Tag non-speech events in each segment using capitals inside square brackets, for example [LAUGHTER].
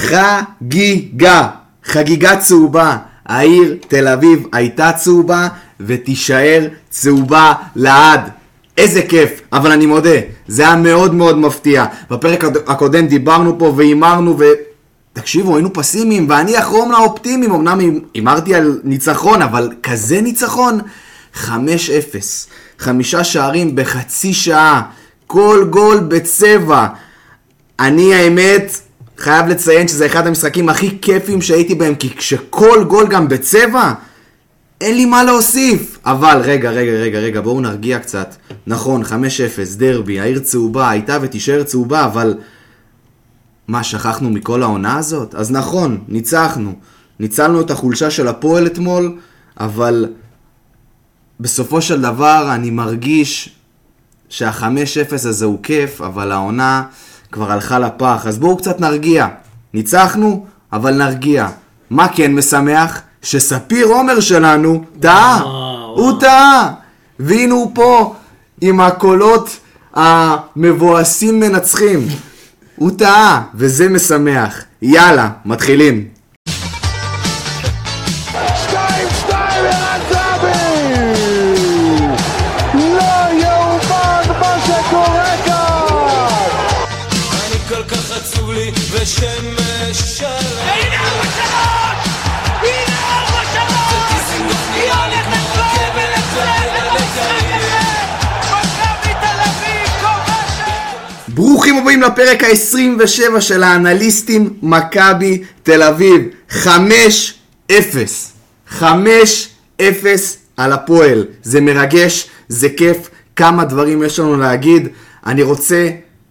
חגיגה, חגיגה צהובה. העיר תל אביב הייתה צהובה ותישאר צהובה לעד. איזה כיף, אבל אני מודה, זה היה מאוד מאוד מפתיע. בפרק הקודם דיברנו פה והימרנו ו... תקשיבו, היינו פסימיים, ואני אחרום לאופטימיים, אמנם הימרתי על ניצחון, אבל כזה ניצחון? 5-0, חמישה שערים בחצי שעה, כל גול בצבע. אני האמת, חייב לציין שזה אחד המשחקים הכי כיפים שהייתי בהם, כי כשכל גול גם בצבע, אין לי מה להוסיף. אבל רגע, רגע, רגע, רגע, בואו נרגיע קצת. נכון, 5-0, דרבי, העיר צהובה, הייתה ותישאר צהובה, אבל... מה, שכחנו מכל העונה הזאת? אז נכון, ניצחנו. ניצלנו את החולשה של הפועל אתמול, אבל בסופו של דבר אני מרגיש שה-5-0 הזה הוא כיף, אבל העונה כבר הלכה לפח. אז בואו קצת נרגיע. ניצחנו, אבל נרגיע. מה כן משמח? שספיר עומר שלנו טעה. הוא טעה. והנה הוא פה עם הקולות המבואסים מנצחים. הוא טעה, וזה משמח. יאללה, מתחילים. הבאים לפרק ה-27 של האנליסטים מכבי תל אביב. 5-0. 5-0 על הפועל. זה מרגש, זה כיף. כמה דברים יש לנו להגיד. אני רוצה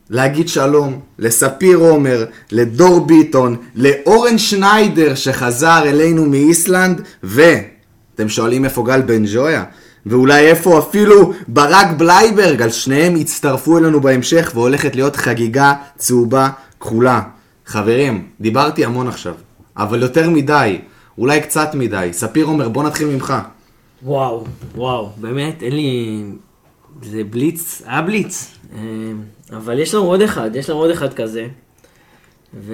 להגיד שלום לספיר עומר, לדור ביטון, לאורן שניידר שחזר אלינו מאיסלנד, ואתם שואלים איפה גל בן ג'ויה? ואולי איפה אפילו ברק בלייברג, על שניהם יצטרפו אלינו בהמשך והולכת להיות חגיגה צהובה כחולה. חברים, דיברתי המון עכשיו, אבל יותר מדי, אולי קצת מדי. ספיר עומר, בוא נתחיל ממך. וואו, וואו, באמת, אין לי... זה בליץ, היה בליץ. אה, אבל יש לנו עוד אחד, יש לנו עוד אחד כזה. ו...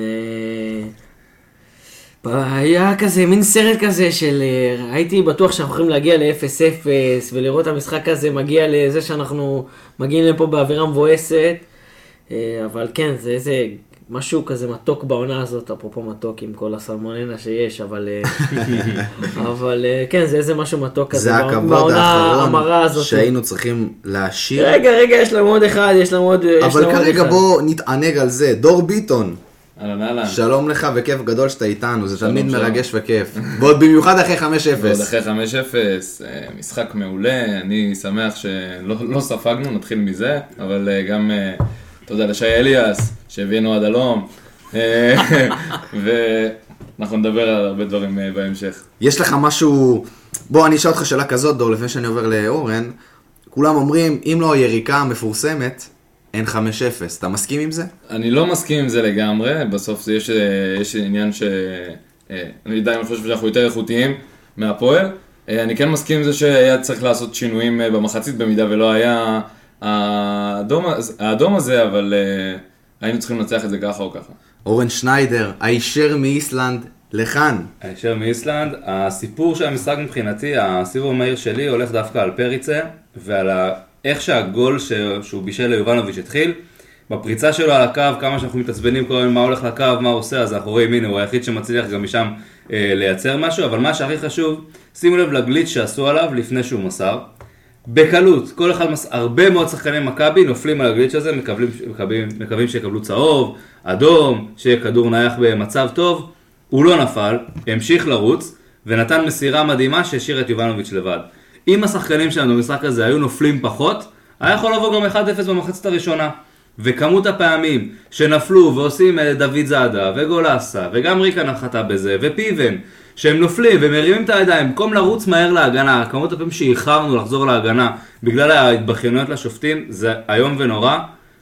היה כזה, מין סרט כזה של, אה, הייתי בטוח שאנחנו יכולים להגיע ל-0-0 ולראות את המשחק הזה מגיע לזה שאנחנו מגיעים לפה באווירה מבואסת, אה, אבל כן, זה איזה משהו כזה מתוק בעונה הזאת, אפרופו מתוק עם כל הסלמוננה שיש, אבל, אה, [LAUGHS] אבל כן, זה איזה משהו מתוק כזה זה הכבוד האחרון שהיינו צריכים להשאיר. רגע, רגע, יש לנו עוד אחד, יש לנו עוד... אבל כרגע בואו נתענג על זה. דור ביטון. אהלן אהלן. שלום לך וכיף גדול שאתה איתנו, זה תמיד מרגש וכיף. ועוד במיוחד אחרי 5-0. ועוד אחרי 5-0, אה, משחק מעולה, אני שמח שלא לא ספגנו, נתחיל מזה, אבל אה, גם תודה לשי אליאס, שהבאנו עד הלום, [LAUGHS] ואנחנו נדבר על הרבה דברים אה, בהמשך. יש לך משהו, בוא אני אשאל אותך שאלה כזאת דור, לפני שאני עובר לאורן, כולם אומרים, אם לא היריקה המפורסמת, אין 5-0. אתה מסכים עם זה? אני לא מסכים עם זה לגמרי, בסוף יש, אה, יש עניין ש... אה, אני עדיין חושב שאנחנו יותר איכותיים מהפועל. אה, אני כן מסכים עם זה שהיה צריך לעשות שינויים במחצית במידה ולא היה האדום, האדום הזה, אבל היינו צריכים לנצח את זה ככה או ככה. אורן שניידר, הישר מאיסלנד לכאן. הישר מאיסלנד, הסיפור של המשחק מבחינתי, הסיבוב המהיר שלי הולך דווקא על פריצה ועל איך שהגול ש... שהוא בישל ליובנוביץ' התחיל, בפריצה שלו על הקו, כמה שאנחנו מתעצבנים כל הזמן מה הולך לקו, מה הוא עושה, אז אנחנו רואים, הנה, הוא היחיד שמצליח גם משם אה, לייצר משהו, אבל מה שהכי חשוב, שימו לב לגליץ' שעשו עליו לפני שהוא מסר. בקלות, כל אחד, מס... הרבה מאוד שחקני מכבי נופלים על הגליץ' הזה, מקבלים, מקבלים, מקווים שיקבלו צהוב, אדום, שיהיה כדור נייח במצב טוב, הוא לא נפל, המשיך לרוץ, ונתן מסירה מדהימה שהשאיר את יובנוביץ' לבד. אם השחקנים שלנו במשחק הזה היו נופלים פחות, היה יכול לבוא גם 1-0 במחצת הראשונה. וכמות הפעמים שנפלו ועושים אה, דוד זאדה וגולסה וגם ריקה נחתה בזה ופיבן שהם נופלים ומרימים את הידיים במקום לרוץ מהר להגנה, כמות הפעמים שאיחרנו לחזור להגנה בגלל ההתבכיינויות לשופטים זה איום ונורא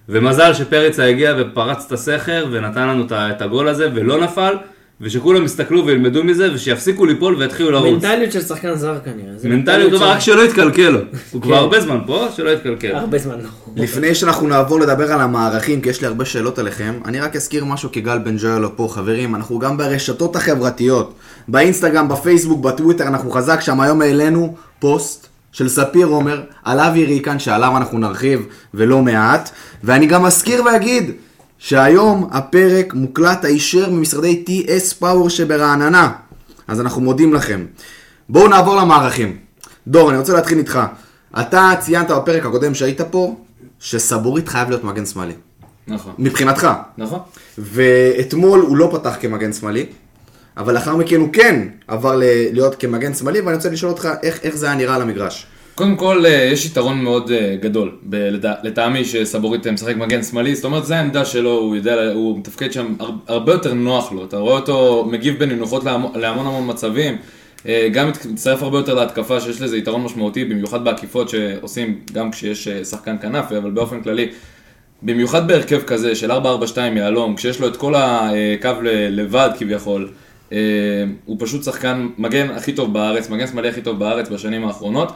ומזל שפריצה הגיע ופרץ את הסכר ונתן לנו את הגול הזה ולא נפל ושכולם יסתכלו וילמדו מזה, ושיפסיקו ליפול ויתחילו לרוץ. מנטליות של שחקן זר כנראה. זה מנטליות טובה, רק של- שלא יתקלקל. הוא כבר כן. הרבה זמן פה, שלא יתקלקל. הרבה זמן לא. לפני שאנחנו נעבור לדבר על המערכים, כי יש לי הרבה שאלות עליכם, אני רק אזכיר משהו כי גל בן ג'ויה לא פה. חברים, אנחנו גם ברשתות החברתיות, באינסטגרם, בפייסבוק, בטוויטר, אנחנו חזק שם. היום העלינו פוסט של ספיר עומר על אבי ריקן, שעליו אנחנו נרחיב ולא מעט. ואני גם אזכיר ואגיד שהיום הפרק מוקלט הישר ממשרדי TS פאוור שברעננה. אז אנחנו מודים לכם. בואו נעבור למערכים. דור, אני רוצה להתחיל איתך. אתה ציינת בפרק הקודם שהיית פה, שסבורית חייב להיות מגן שמאלי. נכון. מבחינתך. נכון. ואתמול הוא לא פתח כמגן שמאלי, אבל לאחר מכן הוא כן עבר ל- להיות כמגן שמאלי, ואני רוצה לשאול אותך איך, איך זה היה נראה על המגרש. קודם כל, אה, יש יתרון מאוד אה, גדול, לטעמי, שסבורית אה, משחק מגן שמאלי, זאת אומרת, זו העמדה שלו, הוא יודע, הוא מתפקד שם הר- הרבה יותר נוח לו, אתה רואה אותו מגיב בנינוחות להמון המון מצבים, גם מצטרף הרבה יותר להתקפה, שיש לזה יתרון משמעותי, במיוחד בעקיפות שעושים גם כשיש שחקן כנף, אבל באופן כללי, במיוחד בהרכב כזה של 4-4-2 יהלום, כשיש לו את כל הקו לבד כביכול, הוא פשוט שחקן מגן הכי טוב בארץ, מגן שמאלי הכי טוב בארץ בשנים האחרונות,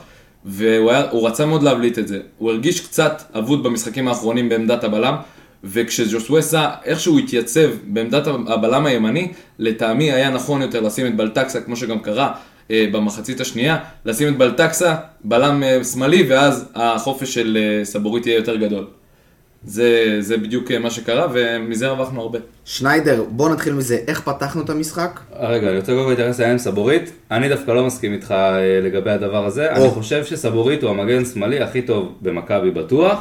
והוא היה, רצה מאוד להבליט את זה. הוא הרגיש קצת אבוד במשחקים האחרונים בעמדת הבלם, וכשג'וסווסה איכשהו התייצב בעמדת הבלם הימני, לטעמי היה נכון יותר לשים את בלטקסה, כמו שגם קרה אה, במחצית השנייה, לשים את בלטקסה, בלם אה, שמאלי, ואז החופש של אה, סבורית יהיה יותר גדול. זה, זה בדיוק אה, מה שקרה, ומזה הרווחנו הרבה. שניידר, בוא נתחיל מזה, איך פתחנו את המשחק? רגע, אני רוצה קודם להתייחס לעניין סבורית. אני דווקא לא מסכים איתך אה, לגבי הדבר הזה. אני או. חושב שסבורית הוא המגן שמאלי הכי טוב במכבי בטוח,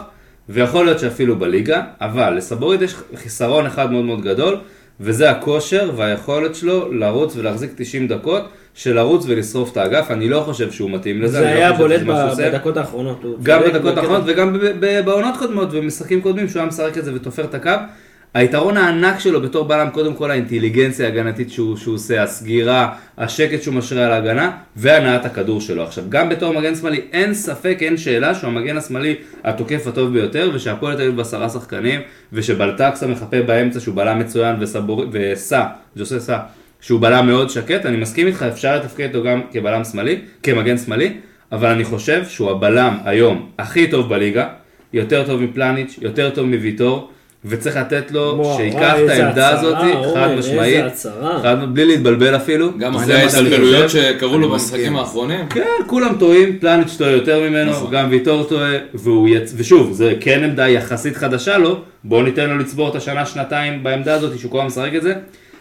ויכול להיות שאפילו בליגה, אבל לסבורית יש חיסרון אחד מאוד מאוד גדול, וזה הכושר והיכולת שלו לרוץ ולהחזיק 90 דקות, של לרוץ ולשרוף את האגף. אני לא חושב שהוא מתאים לזה. זה לא היה חושב בולט. בדקות האחרונות. גם בדקות. האחרונות וגם ב- ב- בעונות קודמות ובמשחקים קודמים שהוא היה משחק את זה ותופר את הקו. היתרון הענק שלו בתור בלם, קודם כל האינטליגנציה ההגנתית שהוא, שהוא עושה, הסגירה, השקט שהוא משרה על ההגנה, והנעת הכדור שלו. עכשיו, גם בתור מגן שמאלי, אין ספק, אין שאלה שהוא המגן השמאלי התוקף הטוב ביותר, ושהפועל תל אביב בעשרה שחקנים, ושבלטקסה מחפה באמצע שהוא בלם מצוין, וסבור, וסע, ג'וסה סע, שהוא בלם מאוד שקט, אני מסכים איתך, אפשר לתפקד אותו גם כבלם שמאלי, כמגן שמאלי, אבל אני חושב שהוא הבלם היום הכי טוב בליגה, יותר טוב מפלניץ', יותר טוב מוויטור, וצריך לתת לו שייקח את העמדה הזאת, חד משמעית, בלי להתבלבל אפילו. גם אחרי. ההתבלבלויות שקרו לו במשחקים. האחרונים. כן, כולם טועים, פלניץ' טועה יותר ממנו, נכון. גם ויטור טועה. ושוב, זה כן עמדה יחסית חדשה לו, בואו ניתן לו לצבור את השנה, שנתיים בעמדה הזאת, שהוא כל הזמן משחק את זה.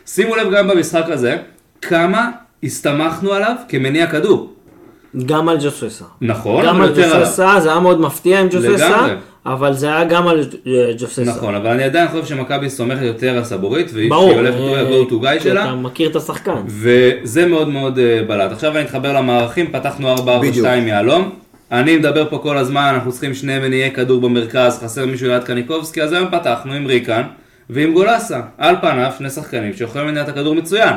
שימו לב גם במשחק הזה, כמה הסתמכנו עליו כמניע כדור. גם על ג'וססה. נכון, גם על. ג'וססה, זה היה מאוד מפתיע עם ג'וססה, לגמרי. אבל זה היה גם על אה, ג'וססה. נכון, אבל אני עדיין חושב שמכבי סומכת יותר על סבורית, והיא הולכת אה, go to guy שלה. אתה מכיר את השחקן. וזה מאוד מאוד אה, בלט. עכשיו אני אתחבר למערכים, פתחנו 4-4-2 בדיוק. יהלום. אני מדבר פה כל הזמן, אנחנו צריכים שני מניעי כדור במרכז, חסר מישהו ליד קניקובסקי, אז היום פתחנו עם ריקן ועם גולסה. על פניו שני שחקנים שיכולים לנהל את הכדור מצוין.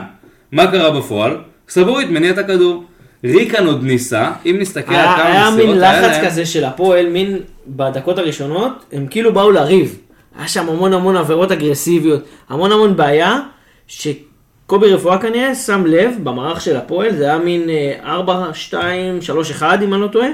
מה קרה בפועל? סבורית מניע את הכדור. ריקן עוד ניסה, אם נסתכל על כמה היה מסירות מין לחץ כזה של הפועל, מין בדקות הראשונות, הם כאילו באו לריב. היה שם המון המון עבירות אגרסיביות, המון המון בעיה, שקובי רפואה כנראה שם לב במערך של הפועל, זה היה מין אה, 4, 2, 3, 1 אם אני לא טועה,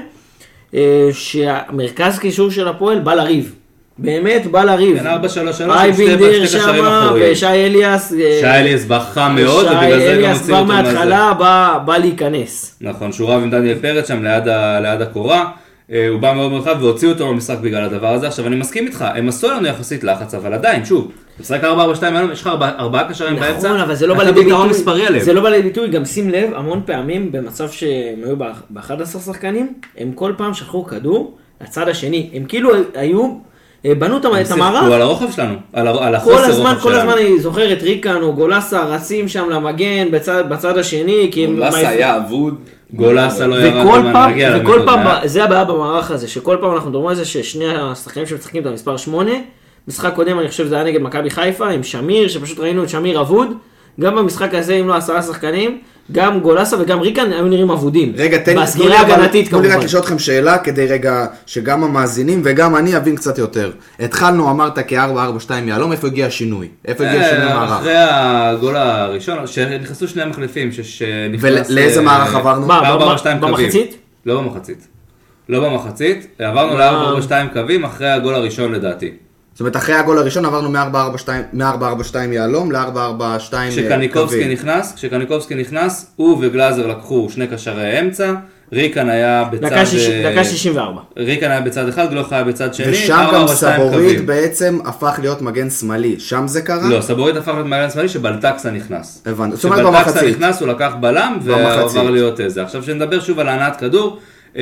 אה, שהמרכז קישור של הפועל בא לריב. באמת בא לריב. כן, 4-3-3 עם שתי- אייבינדר שתי קשרים שמה. ושי אליאס. אה, שי אליאס חם מאוד, ובגלל זה שי גם אליאס הוציאו כבר אותו מהזה. מההתחלה בא בא להיכנס. נכון, שהוא רב עם דניאל פרץ שם ליד, ה, ליד הקורה, אה, הוא בא מאוד חד והוציאו אותו מהמשחק בגלל הדבר הזה. עכשיו אני מסכים איתך, הם עשו לנו יחסית לחץ, אבל עדיין, שוב, משחק 4-4-2 היום, יש לך ארבע- ארבעה קשרים באמצע, נכון, אבל זה לא בא לידי ביטוי. זה לא בא לידי ביטוי, גם שים לב, המון פעמים במצב שהם היו ב-11 שחקנים, הם כל פעם שחררו כדור לצד השני. הם כאילו היו, בנו את שיחקו המערך. על הרוחב שלנו, על, ה- על כל החוסר הזמן, רוחב כל שלנו. הזמן אני זוכר את ריקן או גולסה רצים שם למגן בצד, בצד השני, כי הם... לסה היה אבוד. גולסה לא ירד, וכל פעם, וכל. פעם, זה הבעיה במערך הזה, שכל פעם אנחנו מדברים על זה ששני השחקנים שמשחקים את המספר 8, משחק קודם אני חושב זה היה נגד מכבי חיפה עם שמיר, שפשוט ראינו את שמיר אבוד, גם במשחק הזה אם לא עשרה שחקנים, גם גולסה וגם ריקן היו נראים אבודים. רגע, תן לי, תנו לי תנו רק. לשאול אתכם שאלה, כדי רגע שגם המאזינים וגם אני אבין קצת יותר. התחלנו, אמרת כ-4-4-2 יהלום, איפה הגיע השינוי? איפה הגיע שינוי אה, מערך? אחרי הגול הראשון, שנכנסו שני מחליפים, שנכנס... ולאיזה אה, מערך עברנו? מה, ארבע, ב- ארבע, שתיים קווים. במחצית? לא במחצית. לא במחצית, עברנו מה? ל-4-4-2 קווים אחרי הגול הראשון לדעתי. זאת אומרת, אחרי הגול הראשון עברנו מ-4-4-2 מ-4-4-2 יהלום ל-4-4-2 כשקניקובסקי נכנס, כשקניקובסקי נכנס, הוא וגלאזר לקחו שני קשרי אמצע, ריקן היה בצד... דקה שיש- אה, דקה 64. ריקן היה בצד אחד, גלוך היה בצד שני, ושם גם סבורית. בעצם הפך להיות מגן שמאלי. שם זה קרה? לא, סבורית הפך להיות מגן שמאלי שבלטקסה נכנס. הבנתי. זאת אומרת כשבלטקסה במחצית. נכנס הוא לקח בלם. ועבר להיות איזה. עכשיו שנדבר שוב על הנעת כדור, אמ,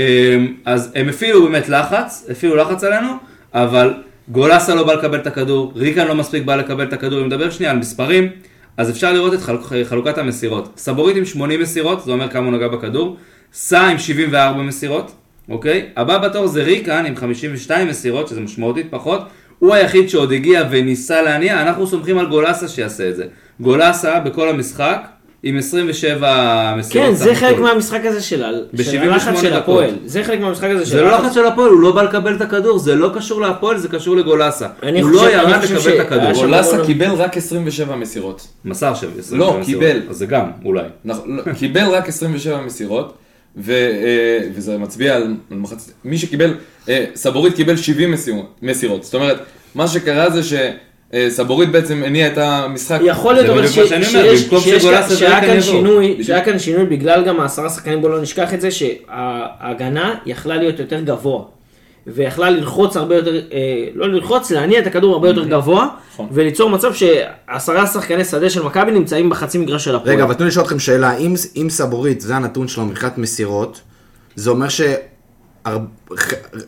אז הם הפעילו באמת לחץ, הפעילו לחץ עלינו, אבל גולסה לא בא לקבל את הכדור, ריקן לא מספיק בא לקבל את הכדור, אם נדבר שנייה על מספרים, אז אפשר לראות את חלוק, חלוקת המסירות. סבורית עם 80 מסירות, זה אומר כמה הוא נגע בכדור, סע עם 74 מסירות, אוקיי? הבא בתור זה ריקן עם 52 מסירות, שזה משמעותית פחות, הוא היחיד שעוד הגיע וניסה להניע, אנחנו סומכים על גולסה שיעשה את זה. גולסה בכל המשחק עם 27 מסירות. כן, זה חלק. מהמשחק הזה של הלחץ 78 של. הפועל. זה חלק מהמשחק הזה של זה לא לחץ של הפועל, הוא לא בא לקבל את הכדור, זה לא קשור להפועל, זה קשור לגולסה. הוא חושב- לא ירד לקבל את הכדור. גולסה לא- קיבל רק 27 מסירות. מסר של 27 לא, מסירות. קיבל. אז זה גם, אולי. נכון, לא, קיבל רק 27 מסירות, ו, אה, וזה מצביע על, מחצית, מי שקיבל, אה, סבורית קיבל 70 מסירות, מסירות, זאת אומרת, מה שקרה זה שסבורית בעצם הניע את המשחק, יכול להיות אבל שהיה כאן. שינוי, בגלל גם העשרה שחקנים, בוא לא נשכח את זה, שההגנה יכלה להיות יותר גבוה. ויכלה ללחוץ הרבה יותר, אה, לא ללחוץ, להניע את הכדור הרבה יותר גבוה, נכון. וליצור מצב שעשרה שחקני שדה של מכבי נמצאים בחצי מגרש של הפועל. רגע, אבל תנו לי לשאול אתכם שאלה, אם, אם סבורית זה הנתון שלו מבחינת מסירות, זה אומר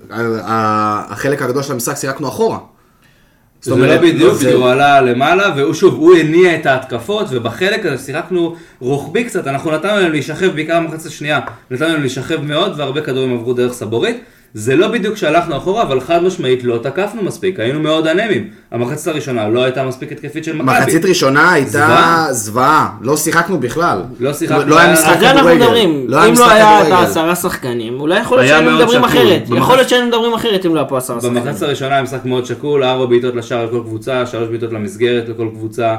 שהחלק הגדול של המשחק שיחקנו אחורה. זאת זה לא אומרת, בדיוק, זה- הוא עלה למעלה, והוא שוב, הוא הניע את ההתקפות, ובחלק הזה שיחקנו רוחבי קצת, אנחנו נתנו להם להישכב, בעיקר במחצית השנייה, נתנו להם להישכב מאוד, והרבה כדורים עברו דרך סבורית. זה לא בדיוק שהלכנו אחורה, אבל חד משמעית לא תקפנו מספיק, היינו מאוד אנמים. המחצית הראשונה לא הייתה מספיק התקפית של מכבי. מחצית ראשונה הייתה זוועה. לא שיחקנו בכלל. לא שיחקנו, לא היה משחק על זה אנחנו כדורגל. מדברים, לא אם לא היה את כדורגל. העשרה שחקנים, אולי יכול להיות שהיינו מדברים. אחרת. יכול להיות שהיינו מדברים אחרת אם לא היה פה עשרה שחקנים. במחצית הראשונה היה משחק מאוד שקול, ארבע בעיטות לשער לכל קבוצה, שלוש בעיטות למסגרת לכל קבוצה,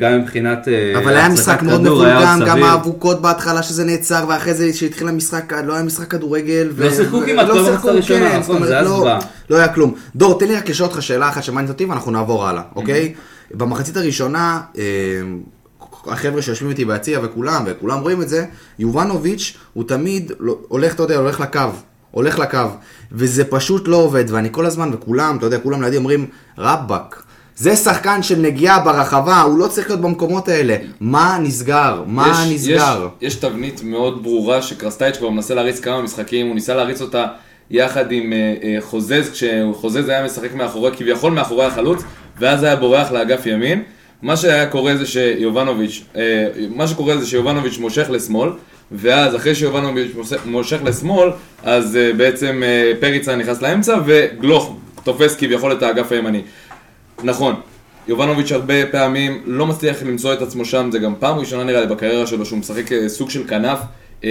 גם מבחינת אה, אבל היה משחק מאוד מבולגן, גם. האבוקות בהתחלה שזה נעצר, ואחרי זה שהתחיל המשחק, לא היה משחק כדורגל. לא שיחקו כמעט, לא כל שיחקו, כן, נכון, זאת אומרת, לא-. לא היה כלום. דור, תן לי רק לשאול אותך שאלה אחת שמעניינת אותי ואנחנו נעבור הלאה, אוקיי? במחצית הראשונה, אה, החבר'ה שיושבים איתי ביציע וכולם, וכולם רואים את זה, יובנוביץ' הוא תמיד לא- הולך, אתה יודע, הולך לקו. הולך לקו, וזה פשוט לא עובד, ואני כל הזמן, וכולם, אתה יודע, כולם לידי אומרים, רבאק, זה שחקן של נגיעה ברחבה, הוא לא צריך להיות במקומות האלה. מה נסגר? מה יש, נסגר? יש, יש תבנית מאוד ברורה שקרסטייץ' כבר מנסה להריץ כמה משחקים, הוא ניסה להריץ אותה יחד עם אה, אה, חוזז, כשחוזז היה משחק מאחורי, כביכול מאחורי החלוץ, ואז היה בורח לאגף ימין. מה שהיה קורה זה שיובנוביץ', אה, מה שקורה זה שיובנוביץ' מושך לשמאל, ואז אחרי שיובנוביץ' מושך- לשמאל, אז אה, בעצם אה, פריצה נכנס לאמצע, וגלוך תופס כביכול את האגף הימני. נכון, יובנוביץ' הרבה פעמים לא מצליח למצוא את עצמו שם, זה גם פעם ראשונה נראה לי בקריירה שלו שהוא משחק אה, סוג של כנף. אה,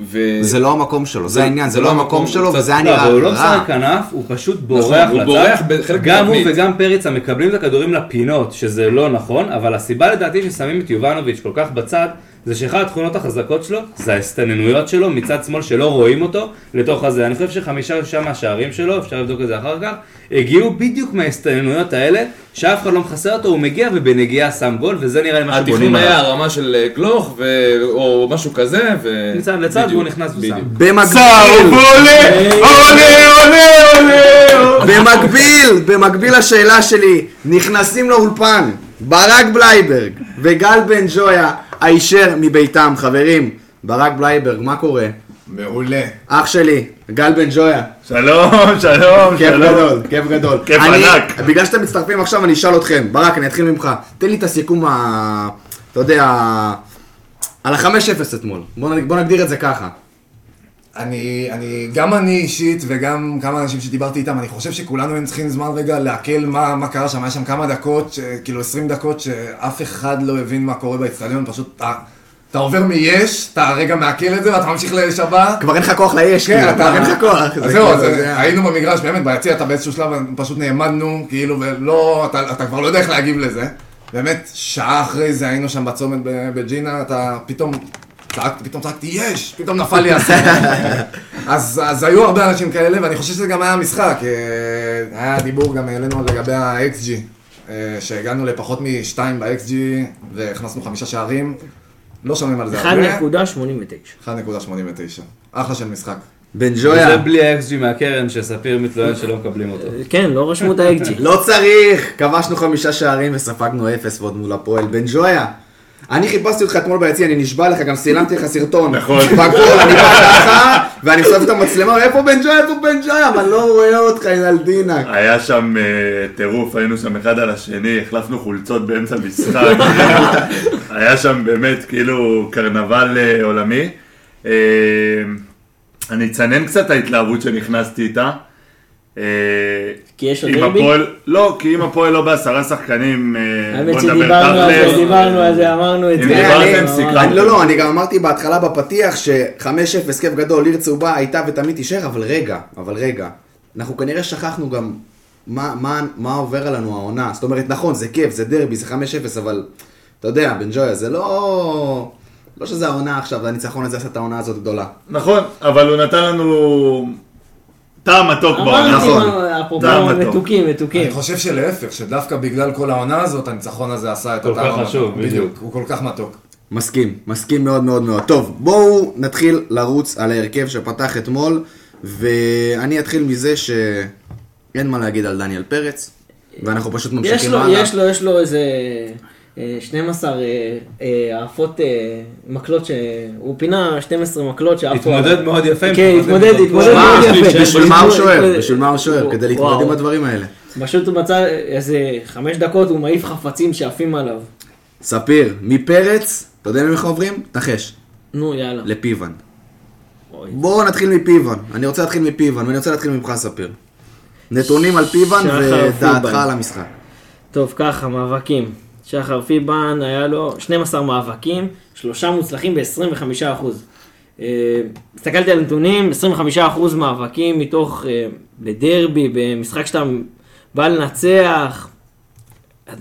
ו... זה לא המקום שלו, זה זה- העניין, זה זה לא לא המקום המקום, שלו, וזה היה לא, נראה אבל הוא לא רע. משחק כנף, הוא פשוט בורח הוא לצד. בורח בחלק גם הוא. וגם פריצה מקבלים את הכדורים לפינות, שזה לא נכון, אבל הסיבה לדעתי ששמים את יובנוביץ' כל כך בצד, זה שאחת התכונות החזקות שלו, זה ההסתננויות שלו מצד שמאל שלא רואים אותו לתוך הזה. אני חושב שחמישה או שישה מהשערים שלו, אפשר לבדוק את זה אחר כך, הגיעו בדיוק מההסתננויות האלה, שאף אחד לא מכסה אותו, הוא מגיע ובנגיעה שם גול, וזה נראה לי מה שבונים התכנון היה עליו. הרמה של אה, גלוך, ו... או משהו כזה, ו... מצד לצד והוא נכנס ושם. בדיוק. במקביל, במקביל, במקביל לשאלה שלי, נכנסים לאולפן ברק בלייברג וגל בן ג'ויה הישר מביתם, חברים. ברק בלייברג, מה קורה? מעולה. אח שלי, גל בן ג'ויה. שלום, שלום, כיף שלום. גדול, כיף גדול. כיף אני- ענק. בגלל שאתם מצטרפים עכשיו, אני אשאל אתכם. ברק, אני אתחיל ממך. תן לי את הסיכום ה... אתה יודע, על ה-5-0 אתמול. בוא נ- בוא נגדיר את זה ככה. אני, אני, גם אני אישית וגם כמה אנשים שדיברתי איתם, אני חושב שכולנו היינו צריכים זמן רגע לעכל מה, מה קרה שם, היה שם כמה דקות, ש, כאילו 20 דקות שאף אחד לא הבין מה קורה באצטדיון, פשוט ה- אתה עובר מיש, אתה רגע מעכל את זה ואתה ממשיך לשבת. כבר אין לך כוח ליש, כן, כאילו, אתה... כבר אין לך כוח. אז זה זהו, כאילו, היינו במגרש, באמת, ביציע אתה באיזשהו שלב פשוט נעמדנו, כאילו, ולא, אתה אתה כבר לא יודע איך להגיב לזה. באמת, שעה אחרי זה היינו שם בצומת בג'ינה, אתה פתאום... צעקתי, פתאום צעקתי, יש! פתאום נפל לי הסרט. [LAUGHS] אז, אז היו הרבה אנשים כאלה, ואני חושב שזה גם היה משחק. אה, היה דיבור, גם העלינו על לגבי ה-XG, אה, שהגענו לפחות משתיים ב-XG, והכנסנו חמישה שערים. לא שומעים על זה הרבה. 1.89. 1.89. אחלה של משחק. בן ג'ויה, בלי ה-XG מהקרן שספיר מתלונן שלא מקבלים אותו. כן, לא רשמו את ה-XG. לא צריך! כבשנו חמישה שערים וספגנו אפס ועוד מול הפועל. בן ג'ויה, אני חיפשתי אותך אתמול ביציע, אני נשבע לך, גם צילמתי לך סרטון. נכון. והכל, אני בא ככה, ואני מסובב את המצלמה, איפה בן ג'ויה, איפה בן ג'ויה? אבל לא רואה אותך, ינלדינה. היה שם אה, טירוף, היינו שם אחד על השני, החלפנו חולצות באמצע משחק. [LAUGHS] היה שם באמת כאילו קרנבל אה, עולמי. אה, אני אצנן קצת ההתלהבות שנכנסתי איתה. אה, כי יש לו אם דרבי? הפועל, לא, כי אם הפועל לא בעשרה שחקנים, אה, האמת שדיברנו על זה. דיברנו על זה, אמרנו את אם זה. דיברתם, אמרנו. סיכמתם. אני, לא, לא, אני גם אמרתי בהתחלה בפתיח ש-5-0 כיף גדול, עיר צהובה הייתה ותמיד תישאר, אבל רגע, אבל רגע. אנחנו כנראה שכחנו גם מה, מה, מה עובר עלינו העונה. זאת אומרת, נכון, זה כיף, זה דרבי, זה 5-0, אבל אתה יודע, בן ג'ויה, זה לא... לא שזה העונה עכשיו, הניצחון הזה עשה את העונה הזאת גדולה. נכון, אבל הוא נתן לנו טעם מתוק בעונה. אמרתי, נכון. אפרופו. מתוקים, מתוקים. אני חושב שלהפך, שדווקא בגלל כל העונה הזאת, הניצחון הזה עשה את כל הטעם כך המתוק. חשוב, בדיוק. הוא כל כך מתוק. מסכים, מסכים מאוד מאוד מאוד. טוב, בואו נתחיל לרוץ על ההרכב שפתח אתמול, ואני אתחיל מזה שאין מה להגיד על דניאל פרץ, ואנחנו פשוט יש ממשיכים לו, הלאה. יש לו, יש לו איזה אה, 12 אה, אה, העפות אה, מקלות, שהוא פינה 12 מקלות שעפו. התמודד. מאוד יפה. כן, התמודד, התמודד מאוד? יפה. בשביל מה הוא שואל? בשביל מה הוא שואל? כדי להתמודד. עם הדברים האלה. פשוט הוא מצא איזה חמש דקות, הוא מעיף חפצים שעפים עליו. ספיר, מפרץ, אתה יודע ממך עוברים? תחש, נו, יאללה. לפיבן. אוי. בואו נתחיל מפיבן. אני רוצה להתחיל מפיבן, ואני רוצה להתחיל ממך, ספיר. נתונים על שחר ודעתך. על המשחק. טוב, ככה, מאבקים. שחר פיבן, היה לו 12 מאבקים, שלושה מוצלחים ב-25%. אה, הסתכלתי על נתונים, 25% מאבקים מתוך, אה, בדרבי, במשחק שאתה בא לנצח. אה,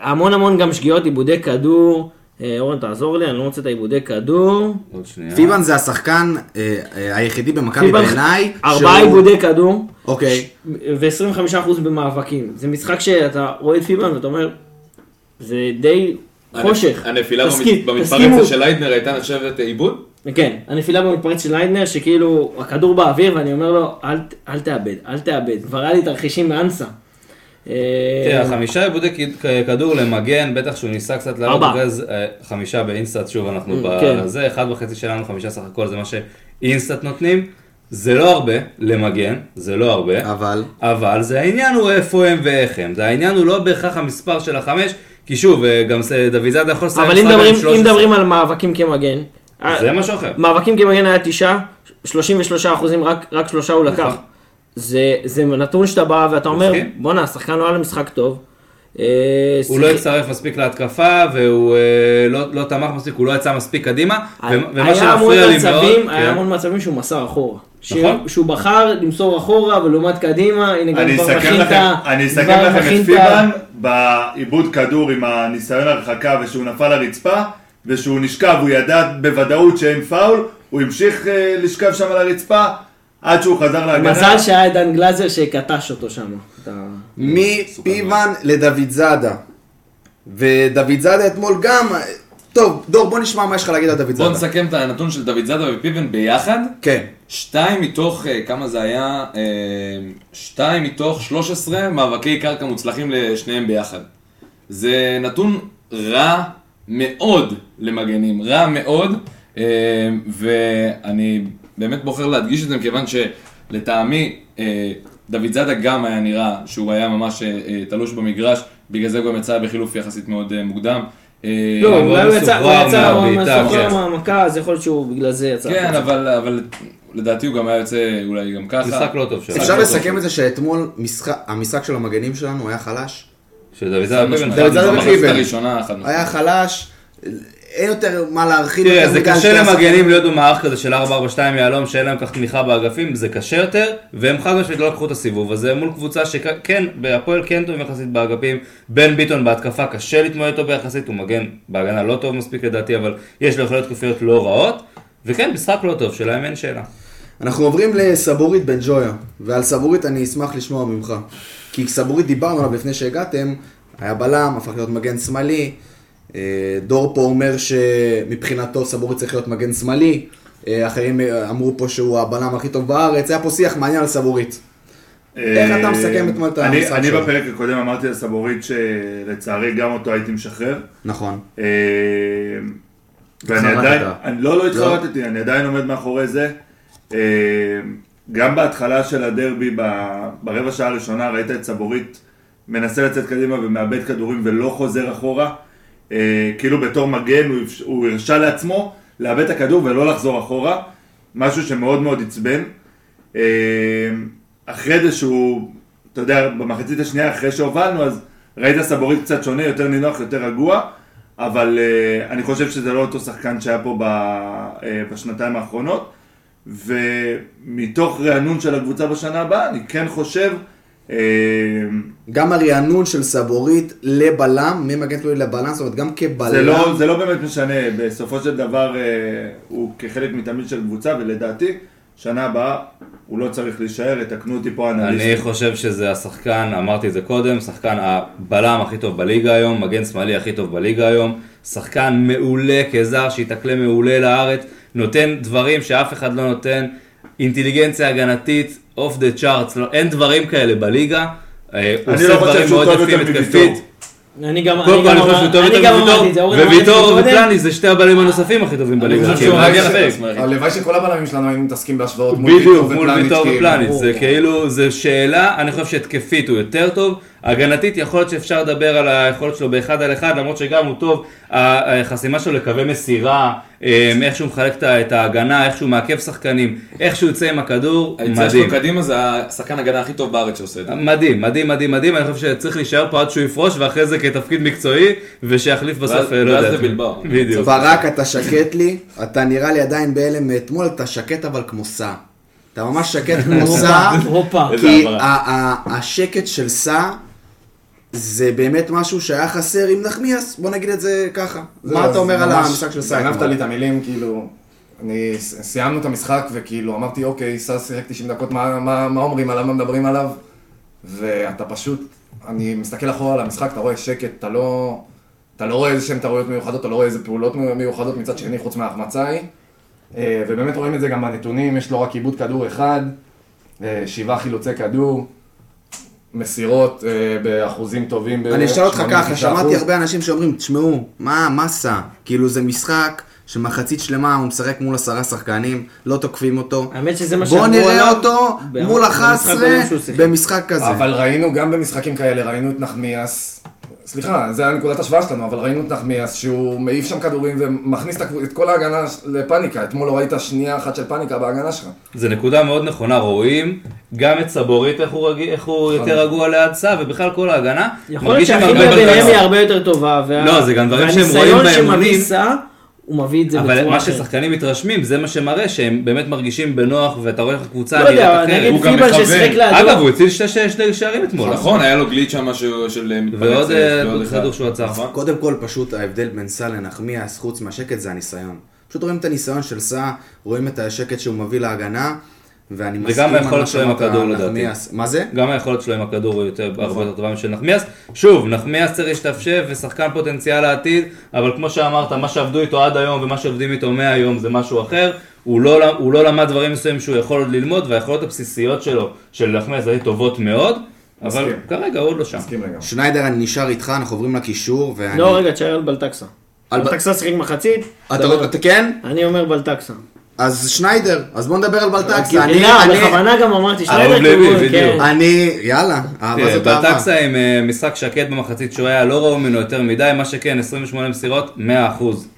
המון המון גם שגיאות, עיבודי כדור. אה, אורן, תעזור לי, אני לא מוצא את העיבודי כדור. עוד שנייה. פיבן זה השחקן אה, אה, היחידי במכבי בעיניי. ארבעה עיבודי כדור. אוקיי. ו-25% במאבקים. זה משחק שאתה רואה את פיבן ואתה אומר, זה די חושך. הנפילה במתפרצת תסכימו- של ליידנר הייתה נחשבת עיבוד? כן, הנפילה במתפרץ של ליידנר, שכאילו, הכדור באוויר, ואני אומר לו, אל, אל תאבד, אל תאבד. כבר היה לי תרחישים מאנסה. אה, תראה, חמישה עיבודי כדור למגן, בטח שהוא ניסה קצת לעלות, זה, אה, חמישה באינסטאט, שוב אנחנו כן. בזה, אחד וחצי שלנו, חמישה סך הכל, זה מה שאינסטאט נותנים. זה לא הרבה למגן, זה לא הרבה, אבל... אבל זה העניין הוא איפה הם ואיך הם, זה העניין הוא לא בהכרח המספר של החמש, כי שוב, אה, גם זה- דוד זאדה יכול לסיים אבל אם מדברים, עם 13. אם מדברים על מאבקים כמגן, זה משהו אחר. מאבקים כמגן היה תשעה, 33 אחוזים, רק, רק שלושה הוא לקח. נכון. זה, זה נתון שאתה בא ואתה אומר. בואנה, השחקן לא היה למשחק טוב. אה, הוא לא הצטרף מספיק להתקפה, והוא אה, לא, לא תמך מספיק, הוא לא יצא מספיק קדימה, ומה שמפריע לי מאוד, היה כן. המון מצבים שהוא מסר אחורה. שהוא- נכון. שהוא בחר למסור אחורה ולעומת קדימה, הנה גם אני כבר מכין את ה... אני אסכם לכם את פיבן בעיבוד כדור עם הניסיון הרחקה ושהוא נפל לרצפה ושהוא נשכב, הוא ידע בוודאות שאין פאול, הוא המשיך אה, לשכב שם על הרצפה עד שהוא חזר להגנה. מזל שהיה את דן גלאזר שקטש אותו שם. מפיבן לדוד זאדה. ודוד זאדה אתמול גם... טוב, דור, בוא נשמע מה יש לך להגיד על דוד בוא זאדה. נסכם את הנתון של דוד זאדה ופיבן ביחד. כן. שתיים מתוך, אה, כמה זה היה? אה, שתיים מתוך 13 מאבקי קרקע מוצלחים לשניהם ביחד. זה נתון רע מאוד למגנים, רע מאוד, אה, ואני באמת בוחר להדגיש את זה מכיוון שלטעמי דוד זאדה גם היה נראה שהוא היה ממש תלוש במגרש, בגלל זה הוא גם יצא בחילוף יחסית מאוד מוקדם. לא, הוא יצא. מהמכה, אז יכול להיות שהוא בגלל זה יצא. כן, אבל לדעתי הוא גם היה יוצא אולי גם ככה. משחק לא טוב שלו. אפשר לא לסכם. את זה שאתמול משחק- המשחק של המגנים שלנו היה חלש. שדוד זאדה חד פיבן משמעית. דוד זאדה במחצית ופיבן. הראשונה, חד משמעית. היה חלש. אין יותר מה להרחיב. תראה, זה קשה למגנים. להיות במערך כזה של 4-4-2 יהלום, שאין להם כך תמיכה באגפים, זה קשה יותר, והם חד משמעית לא לקחו את הסיבוב הזה מול קבוצה שכן, בהפועל כן טוב יחסית באגפים, בן ביטון בהתקפה קשה להתמודד איתו ביחסית, הוא מגן בהגנה לא טוב מספיק לדעתי, אבל יש לו יכולות תקופיות לא רעות, וכן, משחק לא טוב שלהם, אין שאלה. אנחנו עוברים לסבורית בן ג'ויה, ועל סבורית אני אשמח לשמוע ממך. כי סבורית דיברנו עליו לפני שהגעתם, היה בלם, הפך להיות מגן שמאלי. אה, דור פה אומר שמבחינתו סבורית צריך להיות מגן שמאלי. אה, אחרים אה, אמרו פה שהוא הבלם הכי טוב בארץ. היה פה שיח מעניין על סבורית. איך אתה מסכם אתמול את אני- המשחק אני שלו? בפרק הקודם אמרתי על סבורית שלצערי גם אותו הייתי משחרר. נכון. ואני. עדיין, אני לא, לא לא? התחרטתי, אני עדיין עומד מאחורי זה. אה, גם בהתחלה של הדרבי, ברבע שעה הראשונה, ראית את סבורית מנסה לצאת קדימה ומאבד כדורים ולא חוזר אחורה. אה, כאילו בתור מגן הוא הוא הרשה לעצמו לאבד את הכדור ולא לחזור אחורה. משהו שמאוד מאוד עצבן. אה, אחרי זה שהוא, אתה יודע, במחצית השנייה, אחרי שהובלנו, אז ראית סבורית קצת שונה, יותר נינוח, יותר רגוע, אבל uh, אני חושב שזה לא אותו שחקן שהיה פה ב, uh, בשנתיים האחרונות, ומתוך רענון של הקבוצה בשנה הבאה, אני כן חושב, uh, גם הרענון של סבורית לבלם, ממגן תלוי לבלם, זאת אומרת גם כבלם. זה, לא, זה לא באמת משנה, בסופו של דבר uh, הוא כחלק מתמיד של קבוצה, ולדעתי, שנה הבאה הוא לא צריך להישאר, יתקנו אותי פה אני האנליסטים. חושב שזה השחקן, אמרתי את זה קודם, שחקן הבלם הכי טוב בליגה היום, מגן שמאלי הכי טוב בליגה היום, שחקן מעולה כזר, שהתאקלם מעולה לארץ, נותן דברים שאף אחד לא נותן, אינטליגנציה הגנתית, אוף דה צ'ארטס, אין דברים כאלה בליגה, אה, אני לא חושב שהוא טוב יותר. מוויטור. אני גם אמרתי את זה, אורן אמר את זה וויטור. ופלני זה שתי הבלמים הנוספים הכי טובים בליגה. הלוואי שכל הבלמים שלנו היינו מתעסקים בהשוואות מול בדיוק, ויטור מול ופלניץ', ויטור כאילו. ופלניץ', זה. כאילו, זה שאלה, אני חושב שהתקפית הוא יותר טוב, הגנתית יכול להיות שאפשר לדבר על היכולת שלו באחד על אחד, למרות שגם הוא טוב, החסימה שלו לקווי מסירה, אה, איך שהוא מחלק את ההגנה, איך שהוא מעכב שחקנים, איך שהוא יוצא עם הכדור, היציאה שלו מדהים. קדימה זה השחקן הגנה הכי טוב בארץ שעושה את זה. מדהים, מדהים, מדהים, מדהים, אני חושב שצריך להישאר פה עד שהוא יפרוש, ואחרי זה כתפקיד מקצועי, ושיחליף בסוף, אה, לא ואז יודע. לבלבאו. בדיוק. ברק, אתה שקט לי, אתה נראה לי עדיין בהלם מאתמול, אתה שקט אבל כמו סע. אתה ממש שקט כמו סע, כי השקט של סע זה באמת משהו שהיה חסר עם נחמיאס, בוא נגיד את זה ככה. זהו, מה אתה אומר על המשחק של סע? גנבת? לי את המילים, כאילו, אני, סיימנו את המשחק וכאילו אמרתי, אוקיי, סאס שיחק 90 דקות, מה, מה, מה אומרים עליו, מה מדברים עליו? ואתה פשוט, אני מסתכל אחורה על המשחק, אתה רואה שקט, אתה לא, אתה לא רואה איזה שהן טעויות מיוחדות, אתה לא רואה איזה פעולות מיוחדות מצד שני, חוץ מההחמצה. אה, ובאמת רואים את זה גם בנתונים, יש לו רק עיבוד כדור אחד, אה, שבעה חילוצי כדור, מסירות אה, באחוזים טובים. אני אשאל אותך ככה, 89%. שמעתי הרבה אנשים שאומרים, תשמעו, מה, סע? כאילו זה משחק שמחצית שלמה הוא משחק מול עשרה שחקנים, לא תוקפים אותו. האמת שזה מה בוא שאמרו נראה עליו אותו ב- מול במשחק 11 הקודם שהוא שיחק. במשחק כזה. אבל ראינו גם במשחקים כאלה, ראינו את נחמיאס, סליחה, זה הנקודת השוואה שלנו, אבל ראינו את נחמיאס שהוא מעיף שם כדורים ומכניס את כל ההגנה לפאניקה. אתמול לא ראית שנייה אחת של פאניקה בהגנה שלך. זה נקודה מאוד נכונה, רואים גם את סבורית, איך הוא, רגיל, איך הוא יותר רגוע ליד סע, ובכלל כל ההגנה. יכול להיות שהכימיה הרבה ביניהם יותר- היא הרבה יותר טובה. וה- לא, זה גם דברים שהם רואים והניסיון באימונים. שמביא סע, הוא מביא את זה אבל בצורה מה אחרת. ששחקנים מתרשמים, זה מה שמראה שהם באמת מרגישים בנוח, ואתה רואה איך הקבוצה לא יודע, נראית אחרת. נגיד הוא גם פיבל מכוון. ששיחק לידו. אגב, הוא הציל שתי שערים אתמול. נכון, היה לו גליץ' שם משהו של מתפרצת. ועוד אה, ועוד אחד. כדור שהוא עצר. נכון. קודם כל, פשוט ההבדל בין סע לנחמיאס, חוץ מהשקט, זה הניסיון. פשוט רואים את הניסיון של סע, רואים את השקט שהוא מביא להגנה, ואני מסכים על היכולת שלו עם הכדור, לדעתי. מה זה? גם היכולת שלו עם הכדור הוא יותר, נכון. הרבה יותר טובה משל נחמיאס. שוב, נחמיאס צריך להשתפשף ושחקן פוטנציאל לעתיד, אבל כמו שאמרת, מה שעבדו איתו עד היום ומה שעובדים איתו מהיום זה משהו אחר. הוא לא, הוא לא למד דברים מסוימים שהוא יכול עוד ללמוד, והיכולות הבסיסיות שלו, של נחמיאס, היו טובות מאוד, אבל מסכים. כרגע הוא עוד לא שם. מסכים לגמרי. שניידר, אני נשאר איתך, אנחנו עוברים לקישור, ואני... לא, רגע, תשאר על בלטקסה. בלטקסה שיחק מחצית. לא- אתה כן? אני אומר בלטקסה. אז שניידר, אז בוא נדבר על בלטקסה. אני- לא, אני- בכוונה גם אמרתי שניידר לוי, כיוון, בדיוק. כן. אני, יאללה, אהבה תראה, זאת אהבה. בלטקסה עם אה, משחק שקט במחצית שהוא היה, לא ראו ממנו יותר מדי, מה שכן, 28 מסירות, 100%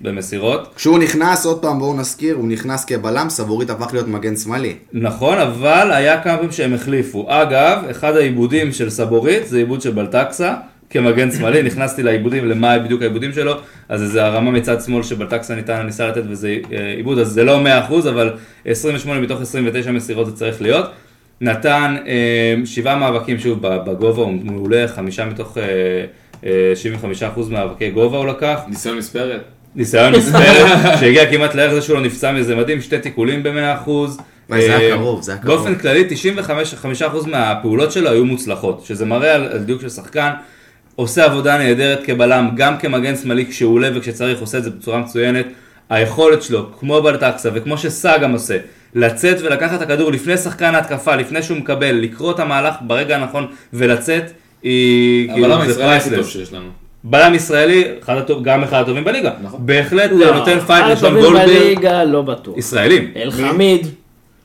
במסירות. כשהוא נכנס, עוד פעם בואו נזכיר, הוא נכנס כבלם, סבורית הפך להיות מגן שמאלי. נכון, אבל היה כמה פעמים שהם החליפו. אגב, אחד העיבודים של סבורית זה עיבוד של בלטקסה, כמגן שמאלי, נכנסתי לעיבודים, למה בדיוק העיבודים שלו, אז זה הרמה מצד שמאל שבלטקסה ניתן, ניסה לתת וזה אה, עיבוד, אז זה לא 100%, אבל 28 מתוך 29 מסירות זה צריך להיות. נתן אה, שבעה מאבקים, שוב, בגובה הוא מעולה, חמישה מתוך אה, אה, 75% מאבקי גובה הוא לקח. ניסיון מספרת. ניסיון מספרת, [LAUGHS] שהגיע כמעט לערך זה שהוא לא נפצע מזה מדהים, שתי תיקולים ב-100%. וואי, זה היה קרוב, זה היה קרוב. באופן כללי, 95% מהפעולות שלו היו מוצלחות, שזה מראה על דיוק של שחקן, עושה עבודה נהדרת כבלם, גם כמגן שמאלי כשהוא עולה וכשצריך עושה את זה בצורה מצוינת. היכולת שלו, כמו בלטקסה וכמו שסאגם עושה, לצאת ולקחת את הכדור לפני שחקן ההתקפה, לפני שהוא מקבל, לקרוא את המהלך ברגע הנכון ולצאת, היא הבלם זה הישראלי הכי טוב priceless. שיש לנו. בלם ישראלי, אחד הטוב, גם אחד הטובים בליגה. נכון. בהחלט לא, נותן fight הטובים גולדברג. בליגה לא בטוח. ישראלים. אלחמיד.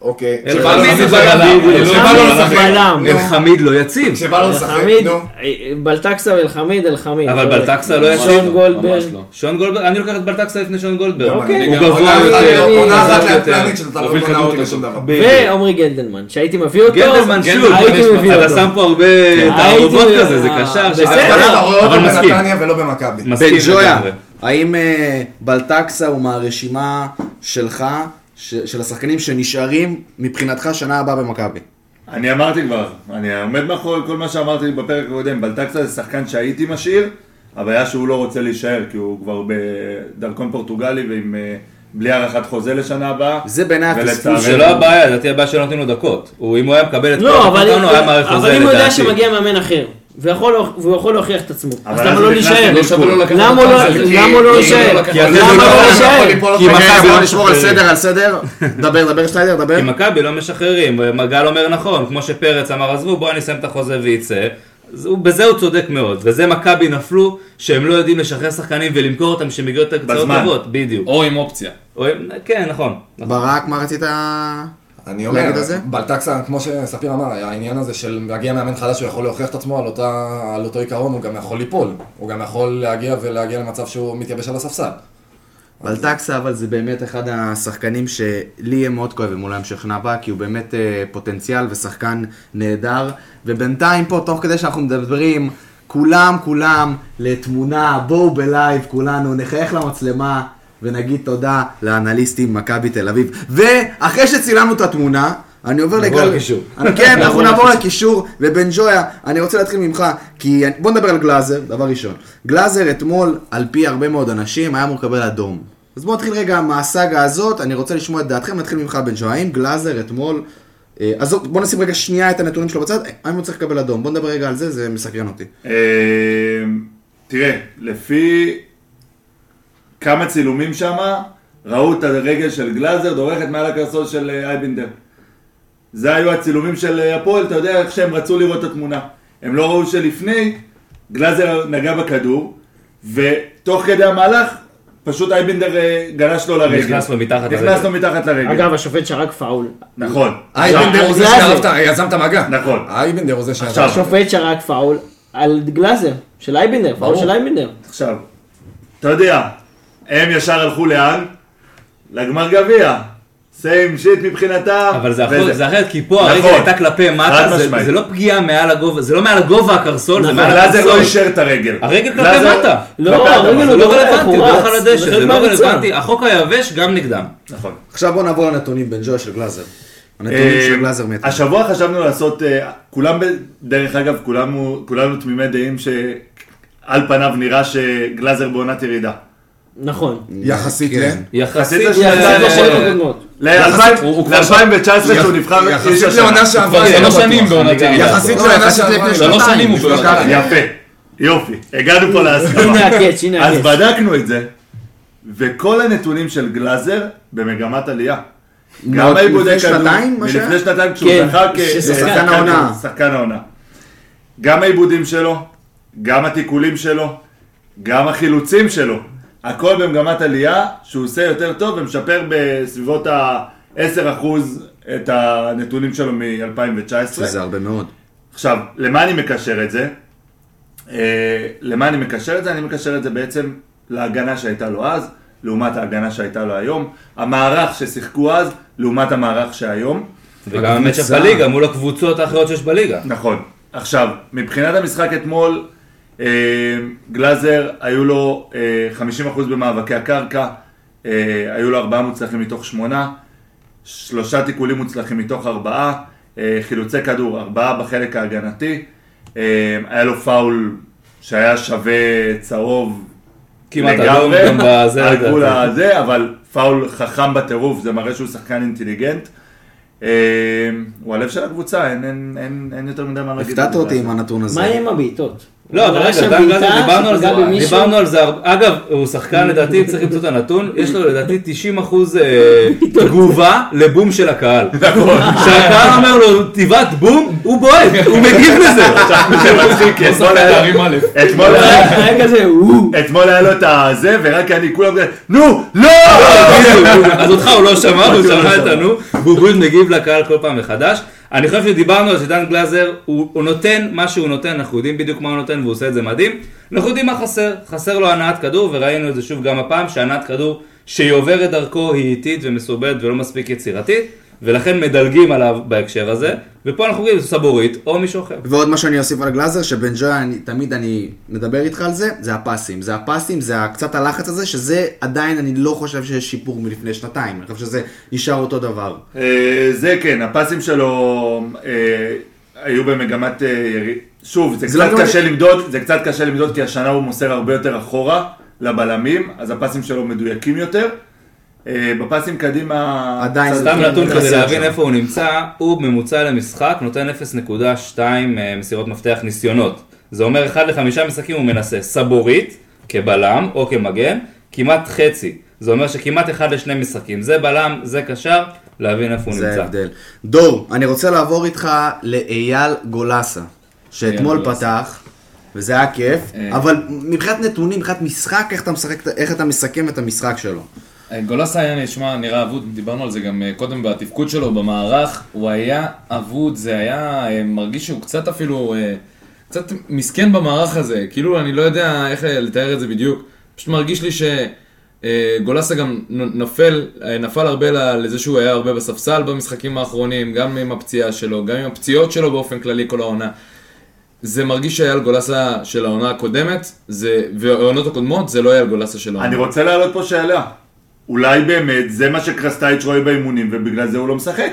אוקיי. אלחמיד לא יציב. כשבא לו לשחק, נו. בלטקסה ואלחמיד, אלחמיד. אבל בלטקסה לא שון יציב. גולדברג. לא. שון גולדברג, אני לוקח את בלטקסה לפני שון גולדברג. אוקיי. הוא גבוה יותר, עונה אחת. לאפלנית שאתה לא קונה לשום. דבר. ועומרי גלדלמן, שהייתי מביא אותו. גלדלמן שוב, הייתי מביא אתה אותו. שם פה הרבה תערובות כזה, זה קשר, בסדר. אתה רואה אבל מסכים. בנתניה ולא במכבי. מסכים בן ג'ויה, לגמרי. האם אה, בלטקסה הוא מהרשימה שלך, ש- של השחקנים שנשארים מבחינתך שנה הבאה במכבי? אני אמרתי כבר, אני עומד מאחורי כל מה שאמרתי בפרק הקודם, בלטקסה זה שחקן שהייתי משאיר, הבעיה שהוא לא רוצה להישאר, כי הוא כבר בדרכון פורטוגלי ועם... אה, בלי הארכת חוזה לשנה הבאה. זה בעיניי הפספוס זה לא הבעיה, לדעתי הבעיה שלא נותנים לו דקות. אם הוא היה מקבל את לא, כל אבל הפתרון, הוא היה מערכת אבל חוזה אם הוא יודע לדעתי. שמגיע מאמן אחר, והוא יכול להוכיח את עצמו, אז למה לא להישאר? לא למה לא- למה הוא לא? כי- למה לא ליפול כי מכבי לא נשמור על. סדר, על סדר. [LAUGHS] דבר, דבר שניידר, דבר. כי מכבי לא משחררים, גל אומר נכון, כמו שפרץ אמר עזבו בוא אני אסיים את החוזה וייצא, בזה הוא צודק מאוד, וזה מכבי נפלו שהם לא יודעים לשחרר שחקנים ולמכור אותם כשהם מגיעות את הקצאות. טובות, בדיוק. או עם אופציה. או- כן נכון. ברק, מה רצית? אני אומר, להגיד על זה? בלטקסה, כמו שספיר אמר, העניין הזה של להגיע מאמן חדש, הוא יכול להוכיח את עצמו על, אותה, על אותו עיקרון, הוא גם יכול ליפול. הוא גם יכול להגיע ולהגיע למצב שהוא מתייבש על הספסל. בלטקסה, אבל זה באמת אחד השחקנים שלי יהיה מאוד כואב אם הוא לא ימשיך הבאה, כי הוא באמת אה, פוטנציאל ושחקן נהדר. ובינתיים פה, תוך כדי שאנחנו מדברים, כולם, כולם, לתמונה, בואו בלייב, כולנו, נחייך למצלמה ונגיד תודה לאנליסטים מכבי תל אביב. ואחרי שצילמנו את התמונה, אני עובר נעבור לגל... לקישור. אני- כן, [LAUGHS] אנחנו נעבור לקישור, ובן ג'ויה, אני רוצה להתחיל ממך, כי בוא נדבר על גלאזר, דבר ראשון. גלאזר אתמול, על פי הרבה מאוד אנשים, היה אמור לקבל אדום. אז בואו נתחיל רגע מהסאגה הזאת, אני רוצה לשמוע את דעתכם, נתחיל ממך בן ג'ויה, האם גלאזר אתמול, אה, אז בואו נשים רגע שנייה את הנתונים שלו בצד, האם הוא צריך לקבל אדום? בואו נדבר רגע על זה, זה מסקרן אותי. אה, תראה, לפי כמה צילומים שם, ראו את הרגל של גלאזר דורכת מעל הקרסול של אה, אייבינדר. זה היו הצילומים של אה, הפועל, אתה יודע איך שהם רצו לראות את התמונה. הם לא ראו שלפני, גלאזר נגע בכדור, ותוך כדי המהלך, פשוט אייבינדר אה, גלש לו לרגל. נכנס לו מתחת נכנס לרגל. לו מתחת לרגל. אגב, השופט שרק פאול. נכון. אייבנדר הוא זה. שערב את ה- יזם את המגע. נכון. אייבנדר הוא זה. עכשיו, השופט שרק פאול על גלאזר, של אייבינדר, פאול. של אייבינדר. עכשיו, אתה יודע, הם ישר הלכו לאן? לגמר גביע. same shit מבחינתם. אבל זה וזה- אחרת, זה אחרת, כי פה הרגל נכון. הייתה כלפי מטה, זה-. זה לא פגיעה מעל הגובה, זה לא מעל הגובה הקרסול, זה אבל מעל לא הקרסול. אישר את הרגל. הרגל כלפי מטה. לא, הרגל. זה הוא לא לא רלוונטי, הוא הלך על הדשא, זה זה לא. רלוונטי, החוק היבש גם נגדם. נכון. עכשיו בואו נעבור לנתונים בן ג'ויה של גלאזר. הנתונים אה, של גלאזר מאתמול. השבוע חשבנו לעשות, אה, כולם, דרך אגב, כולנו תמימי דעים שעל פניו נראה שגלאזר בעונת ירידה. נכון. יחסית כן. ל... יחסית יחסית לשנים הקודמות. יחסית- הוא- הוא כבר ל-2019 שהוא נבחר יחסית. לעונה שעברה, שלוש שנים. בעונת ירידה. יחסית לעונה יחסית שעברה. שלוש שנים הוא בעונה. שנים. יפה, יופי, הגענו פה להסכמה. אז. בדקנו את זה, וכל הנתונים של גלאזר במגמת עלייה. גם העיבודי לפני כדור, שנתיים, מה שהיה? מלפני שנתיים כשהוא כן, זכה ששחקן העונה. שחקן העונה. גם העיבודים שלו, גם התיקולים שלו, גם החילוצים שלו, הכל במגמת עלייה, שהוא עושה יותר טוב ומשפר בסביבות ה-10% את הנתונים שלו מ-2019. שזה הרבה מאוד. עכשיו, למה אני מקשר את זה? אה, למה אני מקשר את זה? אני מקשר את זה בעצם להגנה שהייתה לו אז, לעומת ההגנה שהייתה לו היום. המערך ששיחקו אז, לעומת המערך שהיום. וגם המצ'אפ הקבוצה. בליגה מול הקבוצות האחרות שיש בליגה. נכון. עכשיו, מבחינת המשחק אתמול, גלאזר, היו לו אה, 50% במאבקי הקרקע, אה, היו לו ארבעה מוצלחים מתוך שמונה, שלושה תיקולים מוצלחים מתוך ארבעה, אה, חילוצי כדור, ארבעה בחלק ההגנתי, אה, היה לו פאול שהיה שווה צהוב כמעט לגמרי, אדום גם [LAUGHS] בזה, על גבול. הזה, אבל פאול חכם בטירוף, זה מראה שהוא שחקן אינטליגנט. אה, הוא הלב של הקבוצה, אין- אין- אין אין יותר מדי מה להגיד. הפתעת אותי עם. הנתון הזה. מה עם הבעיטות? לא, אבל רגע, דן בעיטה דיברנו על זה? דיברנו על זה, אגב, הוא שחקן לדעתי, צריך למצוא את הנתון, יש לו לדעתי 90 אחוז תגובה לבום של הקהל. נכון. כשהקהל אומר לו תיבת בום, הוא בועט, הוא מגיב לזה. זה מצחיק, כי אתמול היה לו- את הזה, ורק אני כולם נו, לא! אז אותך הוא לא שמע, הוא שמע את הנו, והוא מגיב לקהל כל פעם מחדש. אני חושב שדיברנו על שדן גלאזר, הוא הוא נותן מה שהוא נותן, אנחנו יודעים בדיוק מה הוא נותן והוא עושה את זה מדהים. אנחנו יודעים מה חסר, חסר לו הנעת כדור, וראינו את זה שוב גם הפעם, שהנעת כדור שהיא עוברת דרכו היא איטית ומסורבלת ולא מספיק יצירתית, ולכן מדלגים עליו בהקשר הזה, ופה אנחנו רואים סבורית או מישהו אחר. ועוד מה שאני אוסיף על גלאזר, שבן ג'וי, אני, תמיד אני מדבר איתך על זה, זה הפסים. זה הפסים, זה קצת הלחץ הזה, שזה עדיין, אני לא חושב שיש שיפור מלפני שנתיים. אני חושב שזה נשאר אותו דבר. אה, זה כן, הפסים שלו אה, היו במגמת אה, יריד. שוב, זה זה קצת לא- קשה למדוד, זה קצת קשה למדוד כי השנה הוא מוסר הרבה יותר אחורה לבלמים, אז הפסים שלו מדויקים יותר. אה, בפסים קדימה... עדיין זה סתם נתון כדי להבין. איפה הוא נמצא, הוא בממוצע למשחק נותן 0.2 אה, מסירות מפתח ניסיונות. זה אומר 1 ל-5 משחקים הוא מנסה סבורית כבלם או כמגן, כמעט חצי. זה אומר שכמעט 1 לשני משחקים. זה בלם, זה קשר, להבין איפה הוא זה נמצא. ההבדל. דור, אני רוצה לעבור איתך לאייל גולסה, שאתמול. פתח, וזה היה כיף, אה. אבל מבחינת נתונים, מבחינת משחק, איך אתה, משחק, איך אתה מסכם את המשחק שלו? גולסה היה נשמע, נראה אבוד, דיברנו על זה גם אה, קודם בתפקוד שלו במערך, הוא היה אבוד, זה היה אה, מרגיש שהוא קצת אפילו, אה, קצת מסכן במערך הזה, כאילו אני לא יודע איך לתאר את זה בדיוק, פשוט מרגיש לי שגולסה גם נ- נופל, אה, נפל הרבה לזה שהוא היה הרבה בספסל במשחקים האחרונים, גם עם הפציעה שלו, גם עם הפציעות שלו באופן כללי כל העונה. זה מרגיש שאייל גולסה של העונה הקודמת, זה, והעונות הקודמות זה לא אייל גולסה של העונה. אני רוצה להעלות פה שאלה. אולי באמת זה מה שקרסטייץ' רואה באימונים ובגלל זה הוא לא משחק?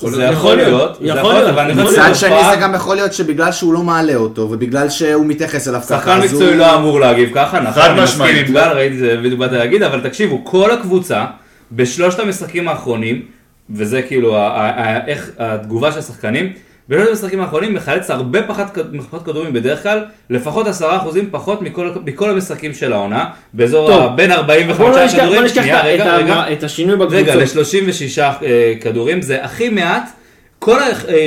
זה יכול להיות, יכול להיות, מצד שני זה גם יכול להיות שבגלל שהוא לא מעלה אותו, ובגלל שהוא מתייחס אליו ככה, שחקן מקצועי לא אמור להגיב ככה, נכון, חד אני מסכים משמעית. עם גל, ראיתי את זה בדיוק באתי להגיד, אבל תקשיבו, כל הקבוצה, בשלושת המשחקים האחרונים, וזה כאילו איך התגובה של השחקנים, בשלושת המשחקים האחרונים מחלץ הרבה פחות, פחות כדורים בדרך כלל, לפחות עשרה אחוזים פחות מכל, מכל המשחקים של העונה, באזור טוב. בין 45 בוא לא נשכח- בוא כדורים, נשכח שנייה, רגע, את ה- רגע, את השינוי רגע, בקבוצות. ל-36 כדורים, זה הכי מעט, כל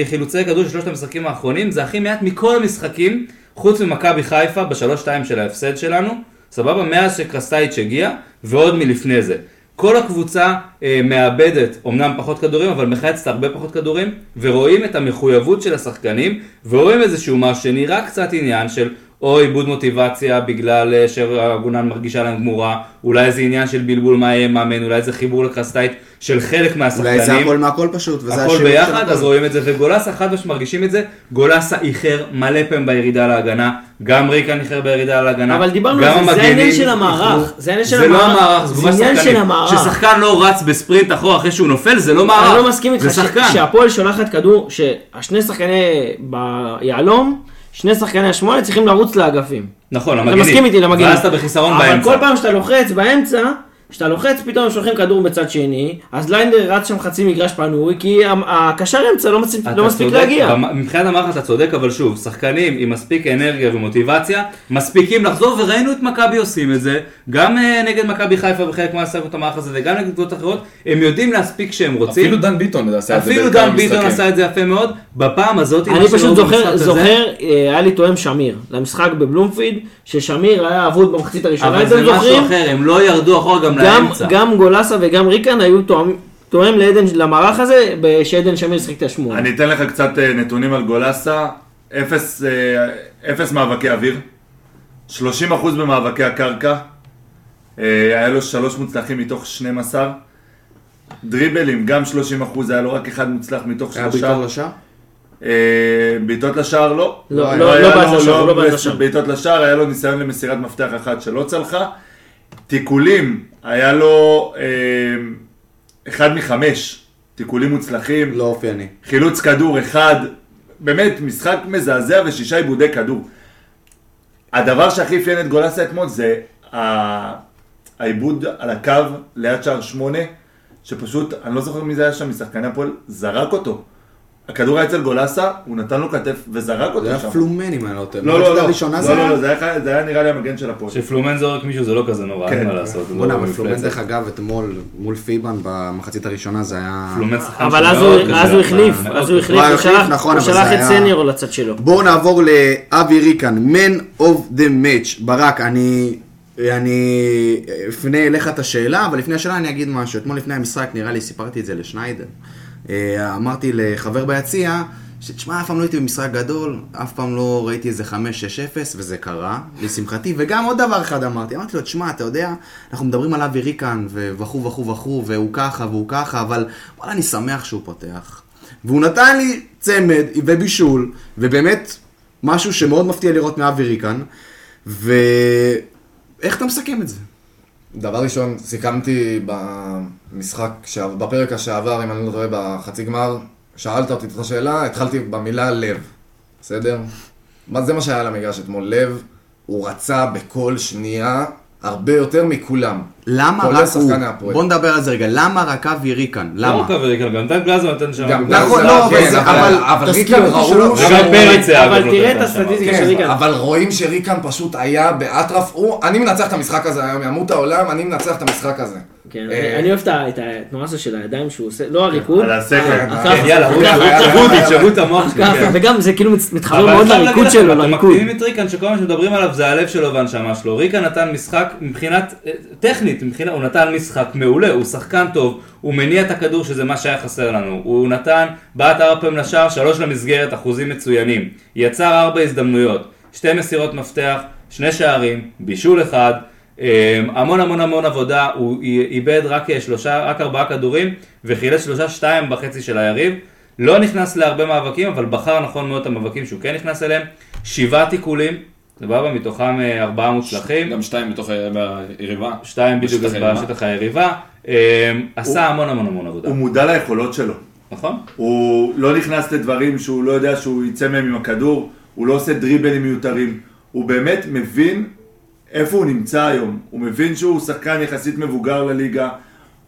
החילוצי כדור של שלושת המשחקים האחרונים, זה הכי מעט מכל המשחקים, חוץ ממכבי חיפה בשלוש-שתיים של ההפסד שלנו, סבבה? מאז שקרסטייץ' הגיע, ועוד מלפני זה. כל הקבוצה אה, מאבדת, אמנם פחות כדורים, אבל מחצת הרבה פחות כדורים, ורואים את המחויבות של השחקנים, ורואים איזשהו משהו שנראה קצת עניין של או איבוד מוטיבציה בגלל אה, שהגונן מרגישה להם גמורה, אולי איזה עניין של בלבול מה יהיה מאמן, אולי איזה חיבור לקרסטייט של חלק מהשחקנים. אולי זה הכל מהכל פשוט, וזה הכל של ביחד, הכל. אז רואים את זה, וגולסה חד משמעית מרגישים את זה, גולסה איחר מלא פעמים בירידה להגנה, גם ריקן איחר בירידה להגנה, אבל דיברנו על זה, זה העניין של המערך. זה העניין של זה לא המערך, המערך, זה זה עניין. של המערך. כששחקן לא רץ בספרינט אחורה אחרי שהוא נופל, זה לא מערך, אני לא מסכים איתך זה. שהפועל שולחת כדור, שהשני שחקני ביהלום, שני שחקני השמונה צריכים לרוץ לאגפים. נכון, אתה למגנים, מסכים איתי למגנים. ואז אתה בחיסרון אבל באמצע. כל פעם שאתה לוחץ באמצע, כשאתה לוחץ פתאום הם שולחים כדור בצד שני, אז ליינדר רץ שם חצי מגרש פנוי, כי הקשר אמצע לא מספיק- אתה לא מספיק צודק, להגיע. מבחינת המערכת אתה צודק, אבל שוב, שחקנים עם מספיק אנרגיה ומוטיבציה, מספיקים לחזור, וראינו את מכבי עושים את זה, גם אה, נגד מכבי חיפה בחלק מהסרט המערך הזה, וגם נגד קבוצות אחרות, הם יודעים להספיק כשהם רוצים. אפילו דן ביטון עשה את זה אפילו דן ביטון. עשה את זה יפה מאוד, בפעם הזאת, אני פשוט זוכר, במשחק הזה- זוכר, אה, היה לי תואם שמיר, למשחק בבלומפיד, ששמיר היה אבוד במחצית הראשונה, אבל זה משהו? אחר, הם לא ירדו אחורה גם גם, לאמצע. גם גולסה וגם ריקן היו תואם- תואם לעדן, למערך הזה, שעדן שמיר שיחק את השמונה. אני אתן לך קצת אה, נתונים על גולסה. אפס, אה, אפס מאבקי אוויר, 30% במאבקי הקרקע, אה, היה לו שלוש מוצלחים מתוך 12, דריבלים גם 30%, היה לו רק אחד מוצלח מתוך היה שלושה. בעיקר לשער? אה, בעיטות לשער לא. לא, היה לא, לא בעט לשער, לא בעט לשער. בעיטות לשער, היה לו ניסיון למסירת מפתח אחת שלא צלחה. תיקולים, היה לו אה, אחד מחמש, תיקולים מוצלחים. לא אופייני. חילוץ כדור אחד, באמת משחק מזעזע ושישה עיבודי כדור. הדבר שהכי אפיין את גולסה אתמול זה העיבוד על הקו ליד שער שמונה, שפשוט, אני לא זוכר מי זה היה שם משחקני הפועל, זרק אותו. הכדור היה אצל גולסה, הוא נתן לו כתף וזרק אותו זה היה שם. פלומן אם אני לא טועה. לא, לא, לא, הראשונה זה לא, לא, היה? לא, זה היה- זה היה נראה לי המגן של הפועל. שפלומן זורק מישהו זה לא כזה נורא, אין כן. מה לעשות. זה בוא'נה, לא אבל פלומן. דרך אגב אתמול מול פיבן במחצית הראשונה זה היה... פלומן שחקן אבל אז הוא- החליף, אז הוא. החליף, הוא שלח- נכון, זה את היה- סניור לצד שלו. בואו נעבור לאבי ריקן, Man of the Match. ברק, אני, אני אפנה אליך את השאלה, אבל לפני השאלה אני אגיד משהו. אתמול לפני המשחק, נראה לי, סיפרתי את זה לשניידר. אה, אמרתי לחבר ביציע, שתשמע, אף פעם לא הייתי במשחק גדול, אף פעם לא ראיתי איזה 5-6-0, וזה קרה, לשמחתי. וגם עוד דבר אחד אמרתי, אמרתי לו, תשמע, אתה יודע, אנחנו מדברים על אבי ריקן, וכו' וכו' וכו', והוא ככה והוא ככה, אבל וואלה, אני שמח שהוא פותח. והוא נתן לי צמד ובישול, ובאמת, משהו שמאוד מפתיע לראות מאבי ריקן, ואיך אתה מסכם את זה? דבר ראשון, סיכמתי במשחק, שה- בפרק שעבר, אם אני לא טועה, בחצי גמר, שאלת אותי את השאלה, התחלתי במילה לב, בסדר? מה זה מה שהיה על המגרש אתמול, לב, הוא רצה בכל שנייה הרבה יותר מכולם. למה רק הוא? בוא נדבר על זה רגע, למה רק אבי ריקן? לא למה? רק אבי ריקן, גם דן גלזר נותן שם. נכון, לא, אבל כן, אבל ריקן ראו, שלא- וגם פרץ היה אבל אגב, תראה נותן את. הסטטיסטיקה של כן, ריקן. אבל רואים שריקן פשוט היה באטרף, הוא, אני מנצח את המשחק הזה היום, ימות העולם, אני מנצח את המשחק הזה. כן, אה, אני- אוהב את התנועה הזו של הידיים שהוא עושה, לא הריקוד. על הסקר. ה- כן, הכף, יאללה. תשברו את המוח כן. וגם זה כאילו מתחבר מאוד לריקוד שלו, אתם לריקוד. מקטינים את ריקן שכל מה שמדברים עליו זה הלב שלו והנשמה שלו. ריקן נתן משחק מבחינת, אה, טכנית, הוא נתן משחק מעולה, הוא שחקן טוב, הוא מניע את הכדור שזה מה שהיה חסר לנו. הוא נתן, בעט ארבע פעמים לשער, שלוש למסגרת, אחוזים מצוינים. יצר ארבע הזדמנויות, שתי מסירות מפתח, שני שערים, בישול אחד. אה, המון המון המון עבודה, הוא איבד רק אה, שלושה, רק ארבעה כדורים וחילץ שלושה שתיים בחצי של היריב. לא נכנס להרבה מאבקים, אבל בחר נכון מאוד את המאבקים שהוא כן נכנס אליהם. שבעה תיקולים, סבבה, מתוכם אה, ארבעה מוצלחים. גם שתיים בתוך ה- היריבה. שתיים בדיוק בשטח היריבה. אה, עשה המון המון המון עבודה. הוא מודע ליכולות שלו. נכון? הוא לא נכנס לדברים שהוא לא יודע שהוא יצא מהם עם הכדור, הוא לא עושה דריבלים מיותרים. הוא באמת מבין איפה הוא נמצא היום. הוא מבין שהוא שחקן יחסית מבוגר לליגה,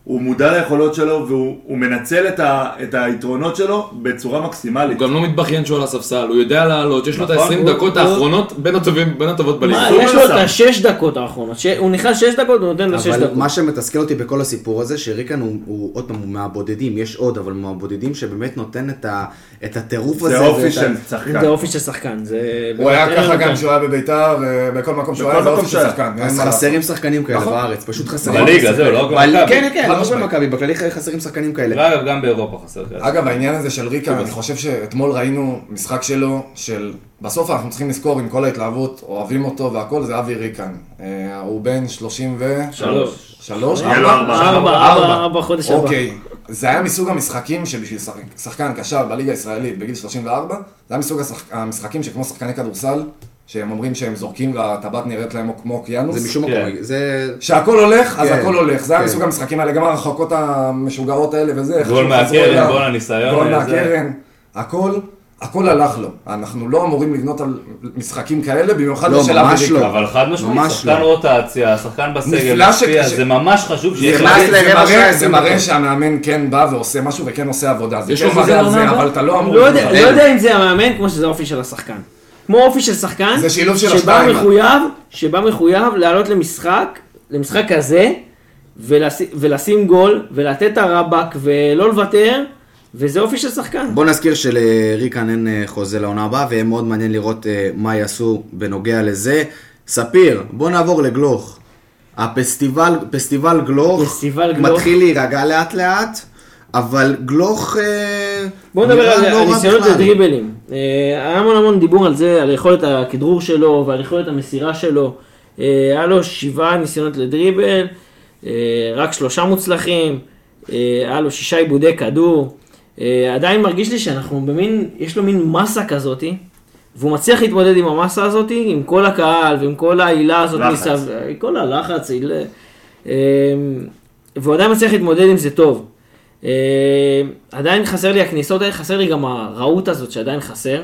הוא מודע ליכולות שלו והוא הוא מנצל את, ה, את היתרונות שלו בצורה מקסימלית. הוא גם לא מתבכיין שהוא על הספסל, הוא יודע לעלות, יש לו את נכון, ה-20 הוא- דקות הוא- האחרונות בין הטובים, בין הטובות מה, בליגה. יש לו את השש דקות האחרונות, ש- הוא נכנס שש דקות, הוא נותן לו שש אבל דקות. מה שמתסכל אותי בכל הסיפור הזה, שריקן הוא, הוא עוד פעם, הוא מהבודדים, יש עוד, אבל הוא מהבודדים שבאמת נותן את, ה, את הטירוף הזה. זה אופי של שחקן. זה אופי של שחקן, זה... הוא היה ככה גם. כשהוא היה בביתר, אה, בכל מקום שהוא בכל היה, זה מקום אופי של. שחקן. חסרים שחקנים כאלה נכון. בארץ, פשוט חסרים. בליגה, זהו, לא אבל-. כן, כן, חד לא רק. במכבי, בכללי חסרים שחקנים כאלה. ואגב, גם באירופה חסר כזה. אגב, העניין הזה של ריקן, אני חושב שאתמול ראינו משחק שלו, של... בסוף אנחנו צריכים לזכור עם כל ההתלהבות, אוהבים אותו והכל, זה אבי ריקן. אה, הוא בן 33? שלוש. שלוש? לו ארבע. ארבע, ארבע, ארבע חודש הבא. אוקיי. זה היה מסוג המשחקים שבשביל שחק- שחקן קשר בליגה הישראלית בגיל 34, זה היה מסוג המשחקים שכמו שחקני כדורסל, שהם אומרים שהם זורקים והטבעת נראית להם כמו אוקיינוס. זה משום כן. מקום, זה... שהכל הולך, אז כן, הכל הולך. זה היה כן. מסוג המשחקים האלה, גם הרחוקות המשוגעות האלה וזה. גול מהקרן. גול הניסיון, גול מהקרן. הכל, הכל הלך לו. אנחנו לא אמורים לבנות על משחקים כאלה, במיוחד לא, בשל ממש לא. אבל חד משמעית, שחקן לא. רוטציה, שחקן בסגל, משפיע, שכש- זה ממש חשוב שיהיה חלק. זה מראה- שעה, זה עשרים מראה דקות. שהמאמן כן בא ועושה משהו וכן עושה עבודה. זה יש כן לו מראה חוזה על זה, לעונה אבל הבאה? אתה לא אמור... לא יודע. לא אם זה המאמן כמו שזה האופי של השחקן. כמו אופי של שחקן, זה שילוב של שבא השתיים. מחויב, שבא מחויב לעלות למשחק, למשחק כזה, ולשים, ולשים גול, ולתת את הרבאק, ולא לוותר, וזה אופי של שחקן. בוא נזכיר שלריקן אין אה, חוזה לעונה הבאה, ויהיה מאוד מעניין לראות אה, מה יעשו בנוגע לזה. ספיר, בוא נעבור לגלוך. הפסטיבל, פסטיבל גלוך, פסטיבל גלוך. מתחיל להירגע לאט לאט, אבל גלוך אה, בואו נדבר על לא הניסיונות. לדריבלים. אה, היה המון המון דיבור על זה, על יכולת הכדרור שלו ועל יכולת המסירה שלו. אה, היה לו שבעה ניסיונות לדריבל, רק שלושה מוצלחים, היה לו שישה עיבודי כדור. עדיין מרגיש לי שאנחנו במין, יש לו מין מסה כזאתי, והוא מצליח להתמודד עם המסה הזאתי, עם כל הקהל ועם כל העילה הזאת לחץ. מסביב, כל הלחץ, והוא עדיין מצליח להתמודד עם זה טוב. אה, עדיין חסר לי הכניסות האלה, חסר לי גם הרהוט הזאת שעדיין חסר.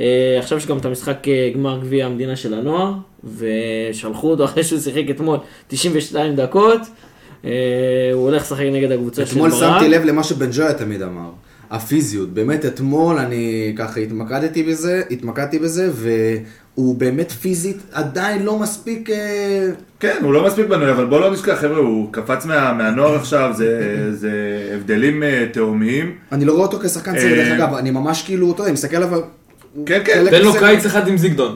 אה, עכשיו יש גם את המשחק אה, גמר גביע המדינה של הנוער, ושלחו אותו אחרי שהוא שיחק אתמול 92 דקות. אה, הוא הולך לשחק נגד הקבוצה של ברק. אתמול שמתי לב למה שבן ג'ויה תמיד אמר. הפיזיות, באמת אתמול אני ככה התמקדתי בזה, התמקדתי בזה, והוא באמת פיזית עדיין לא מספיק... אה, כן, הוא לא מספיק בנוי, אבל בוא לא נשכח, חבר'ה, הוא קפץ מה, מהנוער עכשיו, זה, זה הבדלים אה, תהומיים. אני לא רואה אותו כשחקן צעיר, אה, דרך אגב, אני ממש כאילו, אתה יודע, אני מסתכל עליו... כן, כן. תן לו קיץ אחד עם זיגדון.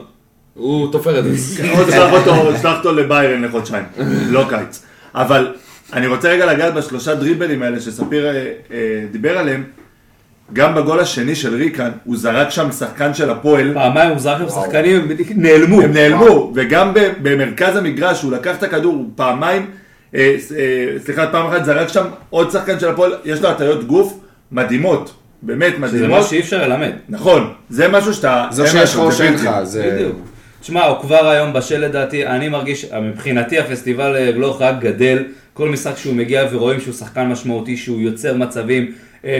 הוא תופר את זה. [LAUGHS] עוד שלח אותו, שלח אותו לביירן לחודשיים, לא קיץ. אבל אני רוצה רגע לגעת בשלושה דריבלים האלה שספיר אה, אה, דיבר עליהם. גם בגול השני של ריקן, הוא זרק שם שחקן של הפועל, פעמיים הוא זרק שם שחקנים, הם נעלמו. הם נעלמו, וגם ב- במרכז המגרש, הוא לקח את הכדור, הוא פעמיים, אה, אה, סליחה, פעם אחת זרק שם עוד שחקן של הפועל, יש לו הטיות גוף מדהימות, באמת שזה מדהימות. מה שאי אפשר ללמד. נכון, זה משהו שאתה... זה שיש לך או זה שאין. לך, זה... בדיוק. תשמע, הוא כבר היום בשל לדעתי, אני מרגיש, מבחינתי הפסטיבל אה, גלוך רק גדל, כל משחק שהוא מגיע ורואים שהוא שחקן משמעותי, שהוא יוצר מצבים,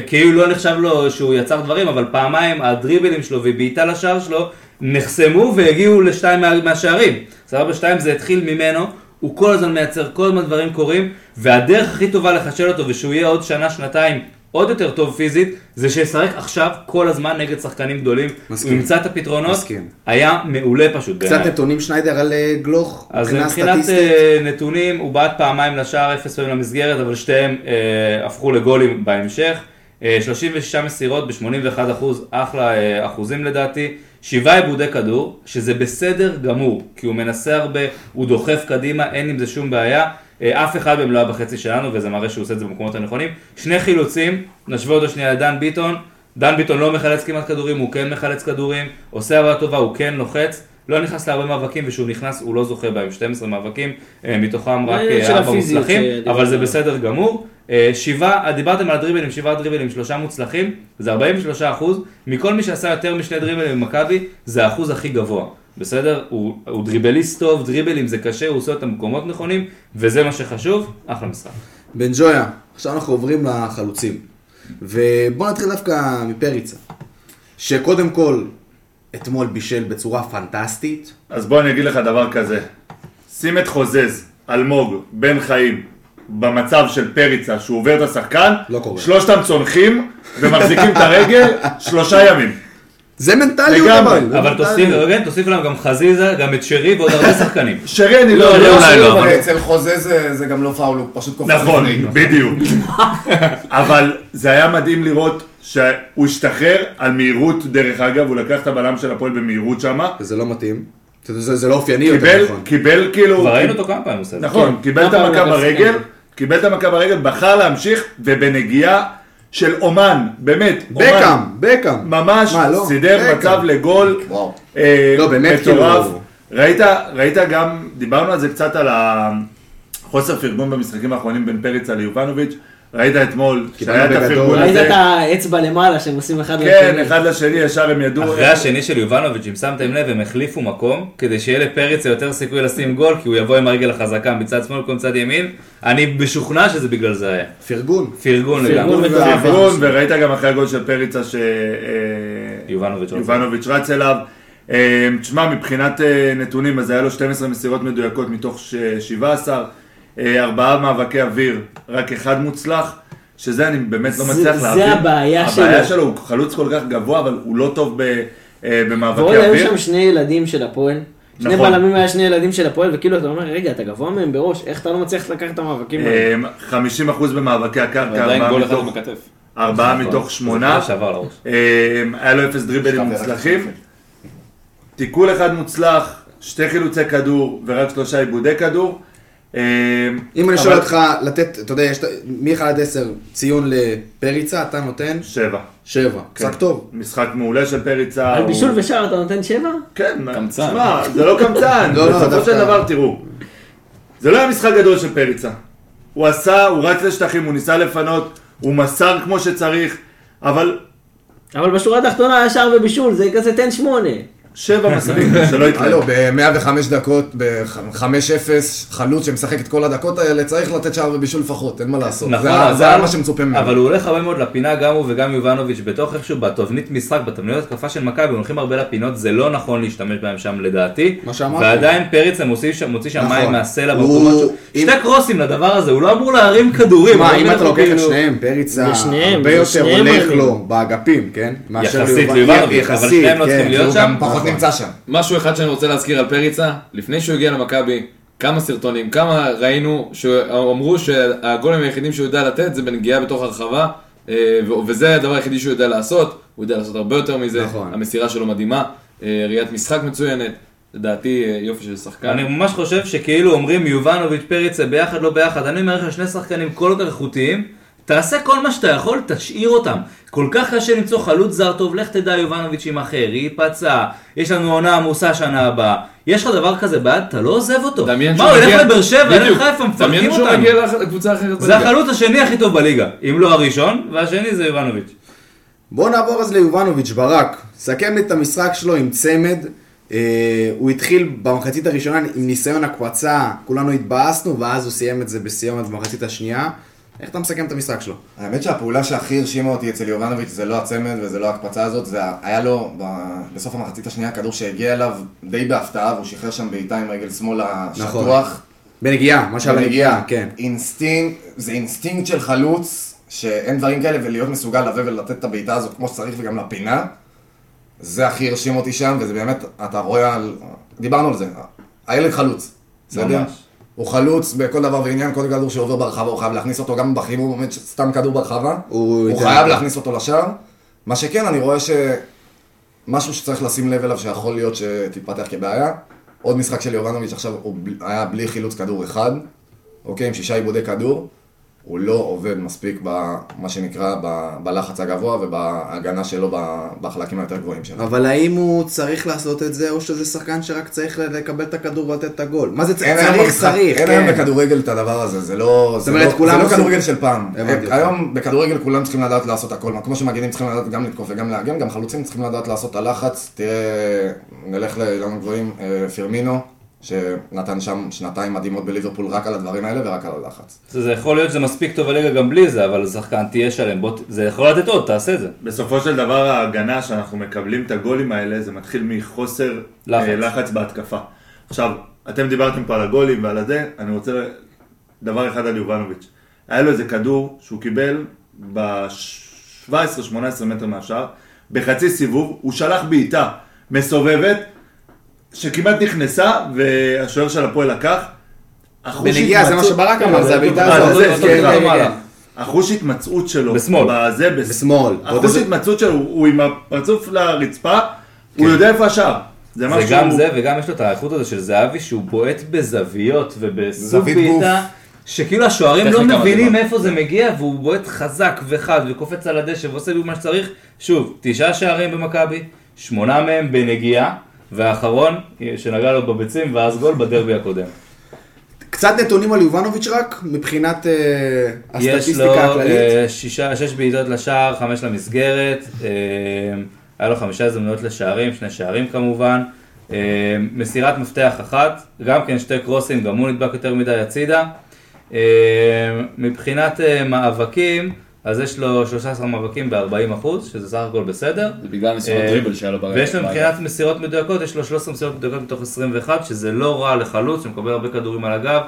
כאילו לא נחשב לו שהוא יצר דברים, אבל פעמיים הדריבלים שלו ובעיטה לשער שלו נחסמו והגיעו לשתיים מה, מהשערים. סבבה, שתיים זה התחיל ממנו, הוא כל הזמן מייצר, כל הזמן דברים קורים, והדרך הכי טובה לחשל אותו ושהוא יהיה עוד שנה, שנתיים עוד יותר טוב פיזית, זה שישחק עכשיו כל הזמן נגד שחקנים גדולים, מסכים. הוא ימצא את הפתרונות, מסכים. היה מעולה פשוט קצת בעיניי. נתונים שניידר על אה, גלוך, אז מבחינה מבחינת סטטיסטית. אה, נתונים, הוא בעט פעמיים לשער, אפס פעמים למסגרת, אבל שתיהם אה, הפכו לגולים בהמשך. אה, 36 מסירות ב-81 אחוז, אחלה אה, אחוזים לדעתי. שבעה עיבודי כדור, שזה בסדר גמור, כי הוא מנסה הרבה, הוא דוחף קדימה, אין עם זה שום בעיה. אה, אף אחד מהם לא היה בחצי שלנו, וזה מראה שהוא עושה את זה במקומות הנכונים. שני חילוצים, נשווה אותו שנייה לדן ביטון. דן ביטון לא מחלץ כמעט כדורים, הוא כן מחלץ כדורים. עושה עבודה טובה, הוא כן לוחץ. לא נכנס להרבה מאבקים, וכשהוא נכנס הוא לא זוכה בהם. 12 מאבקים, אה, מתוכם רק העניין אה, של ארבע הפיזיות מוצלחים, שדיברנו אבל זה. בסדר גמור. אה, שבעה, דיברתם על הדריבלים, שבעה דריבלים, שלושה מוצלחים, זה 43 אחוז. מכל מי שעשה יותר משני דריבלים במכבי, זה האחוז הכי גבוה. בסדר? הוא, הוא דריבליסט טוב, דריבלים זה קשה, הוא עושה אותם במקומות נכונים, וזה מה שחשוב, אחלה משחק. בן ג'ויה, עכשיו אנחנו עוברים לחלוצים. ובואו נתחיל דווקא מפריצה. שקודם כל, אתמול בישל בצורה פנטסטית. אז בוא אני אגיד לך דבר כזה. שים את חוזז, אלמוג, בן חיים, במצב של פריצה, שהוא עובר את השחקן, לא קורה. שלושתם צונחים ומחזיקים את הרגל שלושה ימים. זה מנטליות אבל. זה אבל. תוסיף, כן, תוסיף להם גם חזיזה, גם את שרי ועוד הרבה שחקנים. [LAUGHS] שרי אני לא לא, יודע, לא, אולי לא, אבל אבל... אצל חוזה זה זה גם לא פאול, הוא פשוט קופץ נכון. בדיוק. [LAUGHS] אבל זה היה מדהים לראות שהוא השתחרר על מהירות, דרך אגב, הוא לקח את הבלם של הפועל במהירות שמה. וזה לא מתאים. זה- זה זה לא אופייני יותר קיבל, נכון. קיבל כאילו... כבר ראינו אותו כמה פעמים עושה את זה. נכון, קיבל את כמה המכה ברגל, קיבל את המכה ברגל, בחר להמשיך, ובנגיעה של אומן, באמת, אומן. בקאם, בקאם. ממש מה, לא? סידר בקאם. מצב לגול וואו. אה, לא, באמת, מטורף. כאילו- ראית, ראית גם, דיברנו על זה קצת על החוסר פרגון במשחקים האחרונים בין פריצה ליובנוביץ', ראית אתמול, קיבלנו שהיה את. הפרגון ראית הזה, את האצבע למעלה שהם עושים אחד כן, לשני. אחד לשני ישר הם ידעו, אחרי השני של יובנוביץ', אם שמתם לב, הם החליפו מקום, כדי שיהיה לפריצה יותר סיכוי לשים גול, כי הוא יבוא עם הרגל החזקה מצד שמאל במקום מצד ימין. אני משוכנע שזה בגלל זה היה. פרגון. פרגון לגמרי. פרגון, וראית גם אחרי הגול של פריצה יובנוביץ' רץ. שיובנוביץ' רץ אליו. אה, תשמע, מבחינת אה, נתונים, אז היה לו 12 מסירות מדויקות מתוך ש- 17, אה, ארבעה מאבקי אוויר, רק אחד מוצלח, שזה אני באמת לא זה- מצליח זה להבין. הבעיה הבעיה שלו. שלו, הוא חלוץ כל כך גבוה, אבל הוא לא טוב ב- אה, במאבקי ועוד היו אוויר. שם שני ילדים של הפועל. שני נכון. בלמים היה שני ילדים של הפועל, וכאילו אתה אומר, רגע, אתה גבוה מהם בראש, איך אתה לא מצליח לקחת את המאבקים האלה? אה, 50% במאבקי הקרקע, ארבעה מתוך- נכון. זה שמונה. אה, היה לו אפס דריבלים מוצלחים. תיקול אחד מוצלח, שתי חילוצי כדור ורק שלושה עיבודי כדור. אה, אם אני שואל אותך לתת, אתה יודע, יש את- מ-1 עד 10 ציון לפריצה, אתה נותן שבע. 7. כן. משחק טוב. משחק מעולה של פריצה. על בישול ושער אתה נותן שבע? כן, קמצן. שמע, זה לא קמצן. לא, לא, בסופו של דבר, תראו. זה לא היה משחק גדול של פריצה. הוא עשה, הוא רץ לשטחים, הוא ניסה לפנות, הוא מסר כמו שצריך, אבל אבל בשורה התחתונה היה שער ובישול, זה כזה תן שמונה. שבע מספיק, [LAUGHS] שלא יקרה. הלו, ב-105 דקות, ב-5-0, חלוץ שמשחק את כל הדקות האלה, צריך לתת שער ובישול לפחות, אין מה לעשות. נכון, זה היה מה שמצופה ממנו. אבל הוא הולך הרבה מאוד לפינה, גם הוא וגם יובנוביץ', בתוך איכשהו, בתבנית משחק, בתבניות התקפה של מכבי, הולכים הרבה לפינות, זה לא נכון להשתמש בהם שם לדעתי. מה שאמרתי. ועדיין פריצה מוציא שם, מוציא שם נכון. מים מהסלע, אם- שתי קרוסים לדבר הזה, הוא לא אמור להרים כדורים. מה, לא אם אתה לוקח את כאילו- שניהם, ושניהם, הרבה יותר ושניהם הולך. לו באגפים, כן? יחסית ליובנ- ליובנוביץ', אבל יחסית, שניהם לא. צריכים להיות הוא שם. פחות נכון. נמצא שם. משהו אחד שאני רוצה להזכיר על פריצה, לפני שהוא הגיע למכבי, כמה סרטונים, כמה ראינו שאמרו שהגולים היחידים שהוא יודע לתת זה בנגיעה בתוך הרחבה, אה, וזה הדבר היחידי שהוא יודע לעשות, הוא יודע לעשות הרבה יותר מזה, נכון. המסירה שלו מדהימה, אה, ראיית משחק מצוינת, לדעתי אה, יופי של שחקן. אני ממש חושב שכאילו אומרים יובנוביץ' פריצה ביחד לא ביחד, אני אומר לך שני שחקנים כל כך איכותיים, תעשה כל מה שאתה יכול, תשאיר אותם. כל כך קשה למצוא חלוץ זר טוב, לך תדע יובנוביץ' עם אחר, ייפצע, יש לנו עונה עמוסה שנה הבאה. יש לך דבר כזה ביד, אתה לא עוזב אותו. דמיין מה, הוא ילך לבאר שבע, ילך. לחיפה, מפרקים דמיין שהוא אותם. מגיע לקבוצה אחרת זה בליגה. החלוץ השני הכי טוב בליגה, אם לא הראשון, והשני זה יובנוביץ'. בוא נעבור אז ליובנוביץ', ברק. סכם לי את המשחק שלו עם צמד. אה, הוא התחיל במחצית הראשונה עם ניסיון הקפצה, כולנו התבאסנו, ואז הוא סיים את זה בסיומת במחצית השנייה. איך אתה מסכם את המשחק שלו? האמת שהפעולה שהכי הרשימה אותי אצל יובנוביץ' זה לא הצמד וזה לא ההקפצה הזאת, זה היה לו ב- בסוף המחצית השנייה כדור שהגיע אליו די בהפתעה והוא שחרר שם בעיטה עם רגל שמאל השטוח. בנגיעה, מה שהיה בנגיעה, כן. אינסטינקט, זה אינסטינקט של חלוץ, שאין דברים כאלה, ולהיות מסוגל לבוא ולתת את הבעיטה הזאת כמו שצריך וגם לפינה, זה הכי הרשים אותי שם, וזה באמת, אתה רואה על... דיברנו על זה, הילד חלוץ, בסדר? ממש. הוא חלוץ בכל דבר ועניין, כל כדור שעובר ברחבה הוא חייב להכניס אותו, גם הוא עומד סתם כדור ברחבה, הוא הוא חייב להכניס אותו לשער. מה שכן, אני רואה שמשהו שצריך לשים לב אליו שיכול להיות שתתפתח כבעיה. עוד משחק של יובנוביץ' עכשיו הוא היה בלי חילוץ כדור אחד, אוקיי, עם שישה עיבודי כדור. הוא לא עובד מספיק במה שנקרא ב- בלחץ הגבוה ובהגנה שלו בחלקים היותר גבוהים שלו. אבל האם הוא צריך לעשות את זה, או שזה שחקן שרק צריך לקבל את הכדור ולתת את הגול? מה זה צריך? היום צריך, במשחק- צריך, אין היום כן. בכדורגל את הדבר הזה, זה לא, זה אומרת, לא, כולם זה לא עושים- כדורגל של פעם. אותך. היום בכדורגל כולם צריכים לדעת לעשות הכל, כמו שמגנים צריכים לדעת גם לתקוף וגם להגן, גם חלוצים צריכים לדעת לעשות את הלחץ. תראה, נלך לאילנות גבוהים, אה, פירמינו, שנתן שם שנתיים מדהימות בליברפול רק על הדברים האלה ורק על הלחץ. זה זה יכול להיות שזה מספיק טוב בליגה גם בלי זה, אבל שחקן תהיה שלם, בוא, זה יכול לתת עוד, תעשה את זה. בסופו של דבר ההגנה שאנחנו מקבלים את הגולים האלה זה מתחיל מחוסר לחץ. לחץ, לחץ בהתקפה. עכשיו, אתם דיברתם פה על הגולים ועל הזה, אני רוצה דבר אחד על יובנוביץ'. היה לו איזה כדור שהוא קיבל ב-17-18 מטר מהשאר, בחצי סיבוב, הוא שלח בעיטה מסובבת, שכמעט נכנסה, והשוער של הפועל לקח. החוש בנגיעה, זה מה שברק אמר, זה הבעיטה אה, הזאת. זה, כן. כן. כן. החוש התמצאות שלו, בשמאל. בזה, בשמאל. החוש התמצאות שלו, הוא עם הפרצוף לרצפה, הוא יודע איפה השער. זה זה משהו... גם זה, וגם יש לו את האיכות הזו של זהבי, שהוא בועט בזוויות ובסוג זווית בעיטה, שכאילו השוערים לא מבינים. מאיפה זה מגיע, והוא בועט חזק וחד וקופץ על הדשא ועושה מה שצריך. שוב, תשעה שערים במכבי, שמונה מהם בנגיעה, והאחרון, שנגע לו בביצים, ואז גול בדרבי הקודם. קצת נתונים על יובנוביץ' רק, מבחינת אה, יש לו הסטטיסטיקה הכללית. אה, שישה, שש בעיטות לשער, חמש למסגרת, אה, היה לו חמישה הזדמנויות לשערים, שני שערים כמובן, אה, מסירת מפתח אחת, גם כן שתי קרוסים, גם הוא נדבק יותר מדי הצידה. אה, מבחינת אה, מאבקים, אז יש לו 13 מאבקים ב-40 אחוז, שזה סך הכל בסדר. זה בגלל ניסיון אה, דריבל שהיה לו ברגע. ויש לו מבחינת מסירות מדויקות, יש לו 13 מסירות מדויקות מתוך 21, שזה לא רע לחלוץ, שמקבל הרבה כדורים על הגב,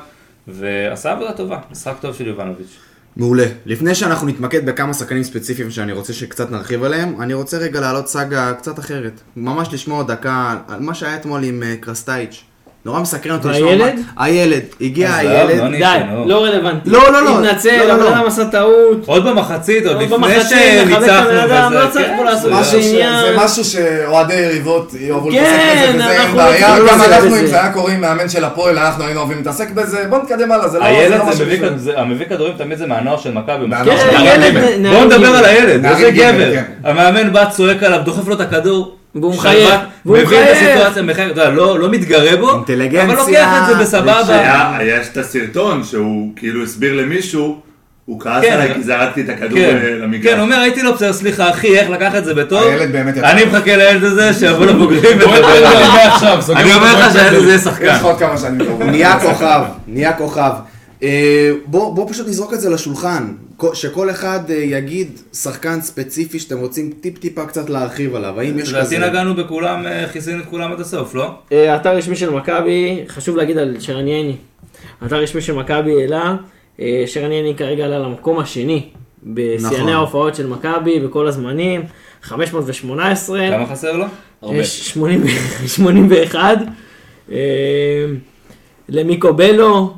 ועשה עבודה טובה, משחק טוב של יובנוביץ'. מעולה. לפני שאנחנו נתמקד בכמה שחקנים ספציפיים שאני רוצה שקצת נרחיב עליהם, אני רוצה רגע להעלות סאגה קצת אחרת. ממש לשמוע דקה על מה שהיה אתמול עם אה, קרסטייץ'. נורא מסקרן אותי לשמוע הילד? הגיע הילד. לא די. לא רלוונטי. לא, לא, לא. התנצל, לא, לא, הבן לא. אדם עשה טעות. עוד במחצית, עוד עוד לפני במחצית, שניצחנו אדם, וזה, לא צריך כן, פה לעשות זה- משהו ש... עניין. זה משהו שאוהדי יריבות יאהבו כן, להתעסק בזה, וזה אין אנחנו בעיה. גם אנחנו. אם זה היה קורה עם מאמן של הפועל, אנחנו היינו אוהבים להתעסק בזה. בוא נתקדם הלאה, זה לא הילד לא זה משהו המביא כדורים תמיד זה מהנוער של מכבי. כן, בואו נדבר. על הילד, איזה גבר. כן. המאמן בא, צועק עליו, דוחף לו את הכדור. והוא מחייך, והוא מבין את מחייך. הסיטואציה, מחייך, אתה יודע, לא לא מתגרה בו, אבל לוקח את זה בסבבה. היה, היה את הסרטון שהוא כאילו הסביר למישהו, הוא כעס כן, עליי כי זרקתי את הכדור כן, אה, למגרש. כן, הוא אומר, הייתי לו בסדר, סליחה, אחי, איך לקח את זה בטוב? הילד באמת יצא. אני מחכה לילד הזה, שיבוא לבוגרים אני אומר לך שהילד הזה. יהיה יש שחקן. לך עוד כמה שנים טובות. נהיה כוכב, נהיה כוכב. אה, בוא, פשוט נזרוק את זה לשולחן, שכל אחד אה, יגיד שחקן ספציפי שאתם רוצים טיפ-טיפה קצת להרחיב עליו, האם יש לדעתי כזה? נגענו בכולם, אה, כיסינו את כולם עד הסוף, לא? אה, אתר רשמי של מכבי, חשוב להגיד על שרן ייני. אתר רשמי של מכבי העלה, אה, שרן ייני כרגע עלה למקום השני בשיאני נכון. ההופעות של מכבי בכל הזמנים, 518. כמה חסר לו? הרבה. יש 80 81. אה, למיקו בלו,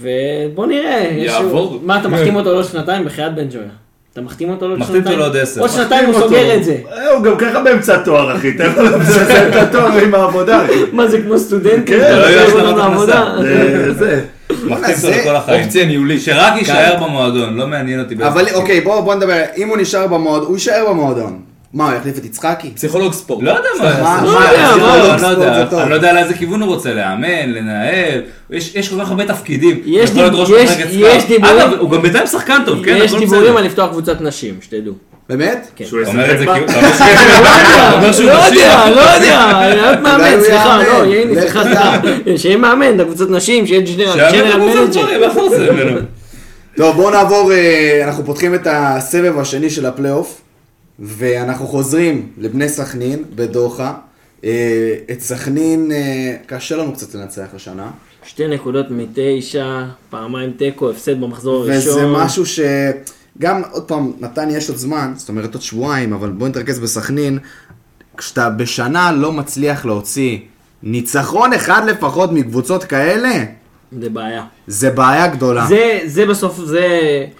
ובוא נראה. יש- יעבור. מה, אתה מחתים אותו לעוד שנתיים? בחייאת בן ג'ויה. אתה מחתים אותו לעוד מחתים שנתיים? אותו לעוד עשר. עוד שנתיים הוא מחתים סוגר. את זה. אה, הוא גם ככה באמצע התואר, אחי, תן לו לסיים את [LAUGHS] התואר עם העבודה. מה זה כמו סטודנטים? כן, לא עושה יהיה עבודה השלמת בעבודה? זה- זה. מחתים זה- אותו לכל החיים. אופציה ניהולית. שרק יישאר במועדון, לא מעניין אותי. אבל. אוקיי, בוא בוא נדבר, אם הוא נשאר במועדון, הוא יישאר במועדון. מה, הוא יחליף את יצחקי? פסיכולוג ספורט. לא יודע מה, לא יודע, לא, אני לא יודע. אני לא יודע לאיזה כיוון הוא רוצה, לאמן, לנהל, יש יש כל כך הרבה תפקידים. יש. דיבורים- אגב, הוא גם בינתיים שחקן טוב, כן? יש דיבורים. על לפתוח קבוצת נשים, שתדעו. באמת? כן. שהוא אומר את זה ישחק כאילו, לא נשי? יודע, לא יודע, רק מאמן, סליחה. לא, ייני, לך סליחה. שיהיה מאמן, לקבוצת נשים, שיהיה general manager. טוב, בואו נעבור, אה, אנחנו פותחים את הסבב השני של הפלייאוף, ואנחנו חוזרים לבני סכנין בדוחה. אה, את סכנין, אה, קשה לנו קצת לנצח השנה, שתי נקודות מתשע, פעמיים תיקו, הפסד במחזור וזה הראשון. משהו ש... גם, עוד פעם, נתניה יש עוד זמן, זאת אומרת עוד שבועיים, אבל בואו נתרכז בסכנין. כשאתה בשנה לא מצליח להוציא ניצחון אחד לפחות מקבוצות כאלה, זה בעיה. זה בעיה גדולה. זה, זה בסוף, זה...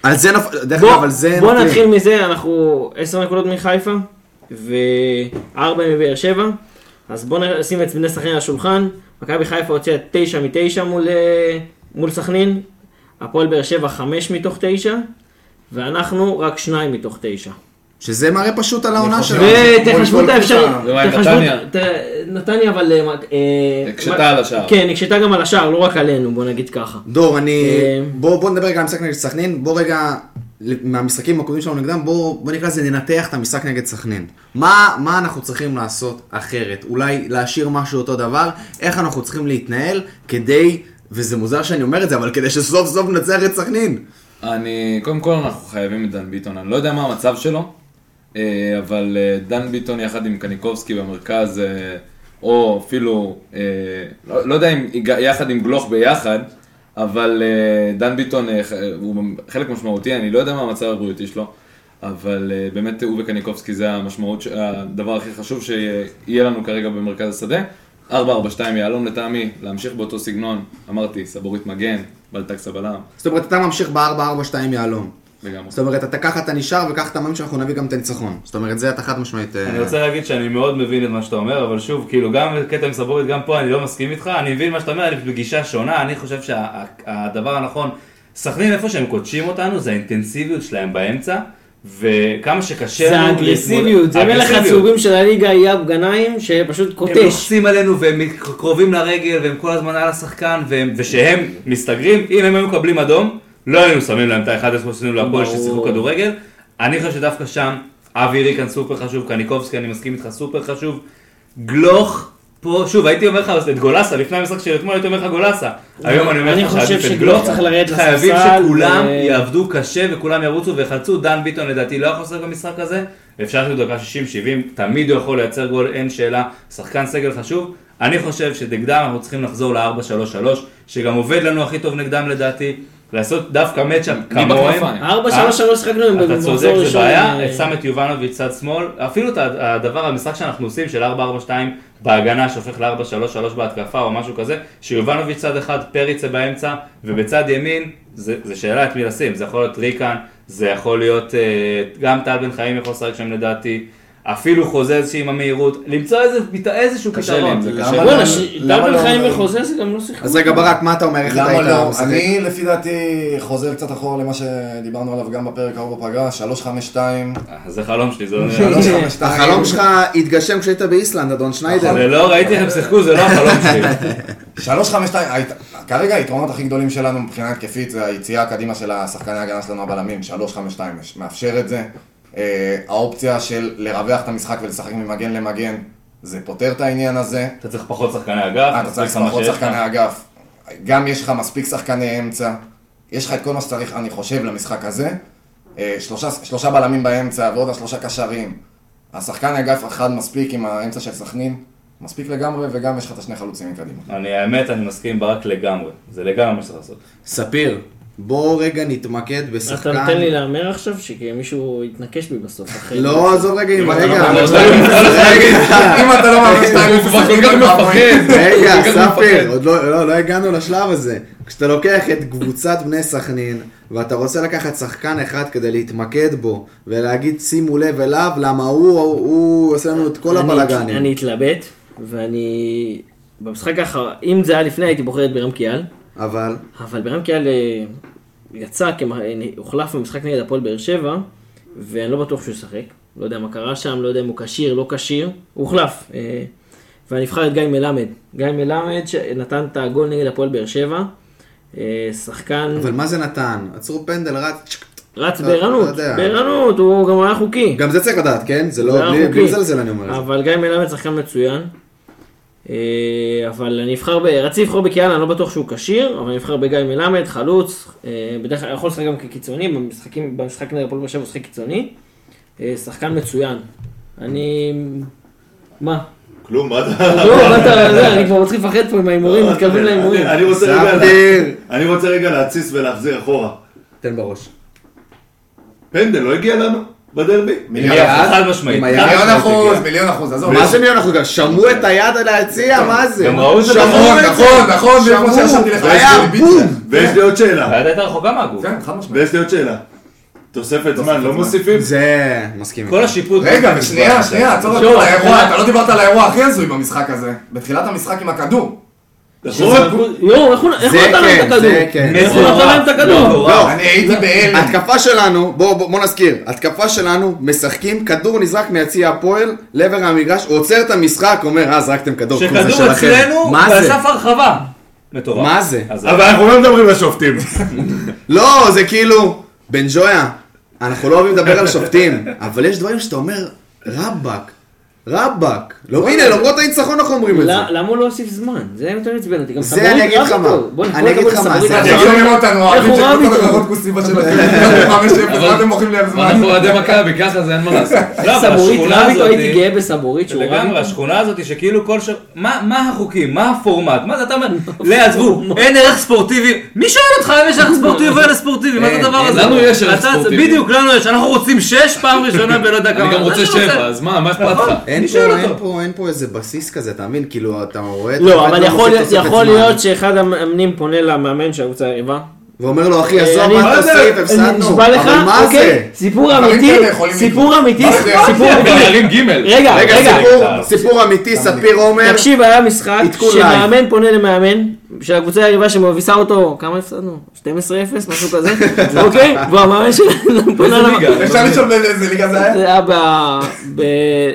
על זה נפל... דרך אגב, על זה בוא נופלים. נתחיל מזה, אנחנו עשר נקודות מחיפה, וארבע מבאר שבע. אז בוא נשים את בני סכנין על השולחן. מכבי חיפה הוציאה תשע מתשע מול, אה, מול סכנין, הפועל באר שבע חמש מתוך תשע, ואנחנו רק שניים מתוך תשע. שזה מראה פשוט על העונה שלנו. ותחשבו את האפשרות, נתניה? אבל... אה, אה, הקשתה מה- על השער. כן, הקשתה גם על השער, לא רק עלינו, בוא נגיד ככה. דור, אני... אה, בוא, נדבר רגע על המשחק נגד סכנין. בוא רגע, מהמשחקים הקודמים שלנו נגדם, בוא, בוא נקרא לזה ננתח את המשחק נגד סכנין. מה, מה אנחנו צריכים לעשות אחרת? אולי להשאיר משהו אותו דבר? איך אנחנו צריכים להתנהל כדי, וזה מוזר שאני אומר את זה, אבל כדי שסוף סוף ננצח את סכנין. אני, קודם כל אנחנו חייבים את דן ביטון, אני לא יודע מה המצב שלו, אה, אבל אה, דן ביטון יחד עם קניקובסקי במרכז, אה, או אפילו, אה, לא, לא יודע אם יחד עם גלוך ביחד, אבל אה, דן ביטון אה, הוא חלק משמעותי, אני לא יודע מה המצב הבריאותי שלו, אבל אה, באמת הוא וקניקובסקי זה המשמעות, הדבר הכי חשוב שיהיה לנו כרגע במרכז השדה. 4-4-2 יהלום לטעמי, להמשיך באותו סגנון, אמרתי, סבורית מגן, בלטקס הבלם, זאת אומרת, אתה ממשיך ב-4-4-2 יהלום. לגמרי. זאת אומרת, אתה ככה אתה נשאר, וככה אתה מאמין שאנחנו נביא גם את הניצחון. זאת אומרת, זה אתה חד משמעית... אה, אני רוצה להגיד שאני מאוד מבין את מה שאתה אומר, אבל שוב, כאילו, גם קטע עם סבורית, גם פה אני לא מסכים איתך, אני מבין מה שאתה אומר, אני בגישה שונה, אני חושב שהדבר הנכון, סכנין איפה שהם קודשים אותנו, זה האינטנסיביות שלהם באמצע, וכמה שקשה זה לנו... האגרסיביות, זה מלך. הצהובים של הליגה אייב גנאים, שפשוט הם קוטש. לוחצים עלינו והם קרובים לרגל והם כל הזמן על השחקן והם, ושהם מסתגרים, אם הם היו מקבלים אדום, לא היינו שמים להם את האחד עשרה שעשינו להפועל. ששיחקו כדורגל. אני חושב שדווקא שם, אבי ריקן סופר חשוב, קניקובסקי אני מסכים איתך סופר חשוב, גלוך פה, שוב הייתי אומר לך את גולסה, לפני המשחק של אתמול הייתי אומר לך גולסה, היום אני אומר לך שעדיף את גלוך, חייבים שכולם יעבדו קשה וכולם ירוצו ויחלצו, דן ביטון לדעתי לא יכול לשחק במשחק הזה, אפשר לעשות דקה 60-70, תמיד הוא יכול לייצר גול, אין שאלה, שחקן סגל חשוב. אני חושב שנגדם אנחנו צריכים לחזור ל-4-3-3, שגם עובד לנו הכי טוב נגדם לדעתי, לעשות דווקא מצ'אפ כמוהם. בכנפיים? ארבע, שלוש, שלוש שיחקנו עם אתה צודק, זה בעיה, אה, שם את יובנוביץ' צד שמאל, אפילו את הדבר, המשחק שאנחנו עושים של 4-4-2 בהגנה שהופך ל-4-3-3 בהתקפה או משהו כזה, שיובנוביץ' צד אחד, פריצה באמצע, ובצד ימין, זה, זה שאלה את מי לשים, זה יכול להיות ריקן, זה יכול להיות, אה, גם טל בן חיים יכול לשחק שם לדעתי, אפילו חוזז עם המהירות, למצוא איזה, איזשהו קשה לי פתרון. זה, קשה לי. לא? בואנה, לא? בן חיים וחוזה זה גם לא שיחקו. אז רגע, ברק, מה אתה אומר? איך אתה למה היית לא? משחק? אני לפי דעתי חוזר קצת אחורה למה שדיברנו עליו גם בפרק ההוא בפגרה, 352, אה, זה חלום שלי, זה [LAUGHS] לא... 352. החלום שלך התגשם כשהיית באיסלנד, אדון שניידר. זה לא, ראיתי איך הם שיחקו, זה לא החלום שלי. [LAUGHS] 352, היית- כרגע היתרונות הכי גדולים שלנו מבחינה התקפית זה היציאה הקדימה של השחקני ההגנה שלנו הבלמים, 352 מאפשר את זה. אה, האופציה של לרווח את המשחק ולשחק ממגן למגן, זה פותר את העניין הזה. אתה צריך פחות שחקני אגף, אתה צריך פחות. שחקני אגף. גם יש לך מספיק שחקני אמצע. יש לך את כל מה שצריך, אני חושב, למשחק הזה. אה, שלושה, שלושה בלמים באמצע ועוד השלושה קשרים. השחקן אגף אחד מספיק עם האמצע של סכנין. מספיק לגמרי, וגם יש לך את השני חלוצים מקדימה. אני האמת, אני מסכים ברק לגמרי. זה לגמרי מה שצריך לעשות. ספיר, בוא רגע נתמקד אתה בשחקן. נותן לי להמר עכשיו שמישהו יתנקש בי בסוף. לא, עזוב רגע, רגע. לא, לא, רגע, אם אתה לא מאמין הוא כבר כל כך מפחד. רגע, ספיר. עוד לא, לא, לא הגענו לשלב הזה. כשאתה לוקח את קבוצת בני סכנין, ואתה רוצה לקחת שחקן אחד כדי להתמקד בו, ולהגיד שימו לב אליו, למה הוא, עושה לנו את כל אני- הבלאגנים. אני אתלבט, ואני... במשחק האחרון, אם זה היה לפני הייתי בוחר את בירם קיאל, אבל, אבל בירם קיאל אה, יצא, הוחלף במשחק נגד הפועל באר שבע, ואני לא בטוח שהוא ישחק. לא יודע מה קרה שם, לא יודע אם הוא כשיר, לא כשיר, הוא הוחלף. אה, ואני אבחר את גיא מלמד. גיא מלמד שנתן את הגול נגד הפועל באר שבע. אה, שחקן אבל מה זה נתן? עצרו פנדל, רץ, רץ בערנות. בערנות, הוא גם היה חוקי. גם זה צריך לדעת, כן? זה לא, בלי לזלזל אני אומר. אבל גיא מלמד שחקן מצוין. אה, אבל אני אבחר, ב... רציתי לבחור בקיאל, אני לא בטוח שהוא כשיר, אבל אני אבחר בגיא מלמד, חלוץ, אה, בדרך כלל יכול לשחק גם כקיצוני, במשחקים, במשחק נגד הפועל באר שבע הוא שחק קיצוני. אה, שחקן מצוין. אני... מה? כלום, מה אתה... לא, מה אתה, זה, אני כבר מתחיל לפחד פה עם ההימורים, מתקרבים להימורים. אני רוצה רגע להתסיס ולהחזיר אחורה. תן בראש. פנדל לא הגיע לנו בדרבי? אחוז. חד משמעית. מיליון אחוז. מיליון אחוז, עזוב. מה זה מיליון אחוז? גם שמעו את היד על היציע, מה זה? גם ראו נכון, את זה. נכון, נכון, זה כמו. שישבתי לך, היה בום. ויש לי עוד שאלה. היד הייתה רחוקה מהגוף. כן, חד משמעית. ויש לי עוד שאלה. תוספת זמן, לא. מוסיפים? זה, מסכים כל. השיפוט... רגע, ושנייה, שנייה, עצור על האירוע, אתה לא דיברת על האירוע הכי הזוי במשחק הזה. בתחילת המשחק עם הכדור. נכון? יואו, איך הוא נתן להם את הכדור? איך הוא נתן להם את הכדור? לא, אני הייתי בהלם. התקפה שלנו, בוא, בוא, בוא נזכיר, התקפה שלנו, משחקים, כדור נזרק מיציע הפועל לעבר המגרש, הוא עוצר את המשחק, אומר, אה, זרקתם כדור, זה שכדור שלכם. אצלנו, מה זה? ואסף הרחבה. מטורף. מה זה? אבל אנחנו לא מדברים לשופטים. [LAUGHS] לא, זה כאילו, בן ג'ויה, אנחנו לא אוהבים לדבר על שופטים, אבל יש דברים שאתה אומר, רבאק, רבאק. לא, הנה, למרות הניצחון אנחנו אומרים את זה. למה הוא לא הוסיף זמן? זה היה יותר עצבן אותי. זה אני אגיד לך. מה. אני כל אגיד הכבוד לך מה, זה- אתם איתו. שומעים אותנו, אוהבים איך הוא רב שקבוצות איתו? אחרות כוסיבה שלכם. אתם מוכרים לי על זמן? אנחנו אוהדי מכבי, ככה זה אין מה לעשות. [LAUGHS] לא, סבורית השכונה רב איתו, הזאת- הייתי גאה בסבורית שהוא רב לגמרי. השכונה הזאת שכאילו כל ש... מה מה החוקים? מה הפורמט? מה זה אתה אומר? [LAUGHS] לא, עזבו, אין ערך ספורטיבי. מי שואל אותך אם יש ערך ספורטיבי או אין ערך ספורטיבי? מה זה הדבר הזה? לנו יש ערך ספורטיבי. בדיוק, לנו יש. אנחנו רוצים שש פעם ראשונה [LAUGHS] ולא יודע כמה. אני גם רוצה שבע, אז מה, מה אכפת לך? אין פה, אין אותו? פה, אין פה איזה בסיס כזה, אתה מבין? כאילו, אתה רואה... לא, אבל יכול להיות שאחד המאמנים פונה למאמן של הקבוצה היריבה. ואומר לו, אחי, אה, עזוב, מה אתה? עושה? אני הפסדנו. נשבע לך, אבל מה אוקיי, זה? סיפור אמיתי, סיפור. אמיתי? סיפור אמיתי. רגע, רגע, סיפור, אמיתי, ספיר עומר. תקשיב, היה משחק שמאמן פונה למאמן של הקבוצה היריבה שמביסה אותו, כמה הפסדנו? 12-0, משהו כזה, [LAUGHS] אוקיי? והמאמן שלנו פונה איזה למ- ליגה? אפשר לשאול באיזה ליגה זה היה? זה היה ב...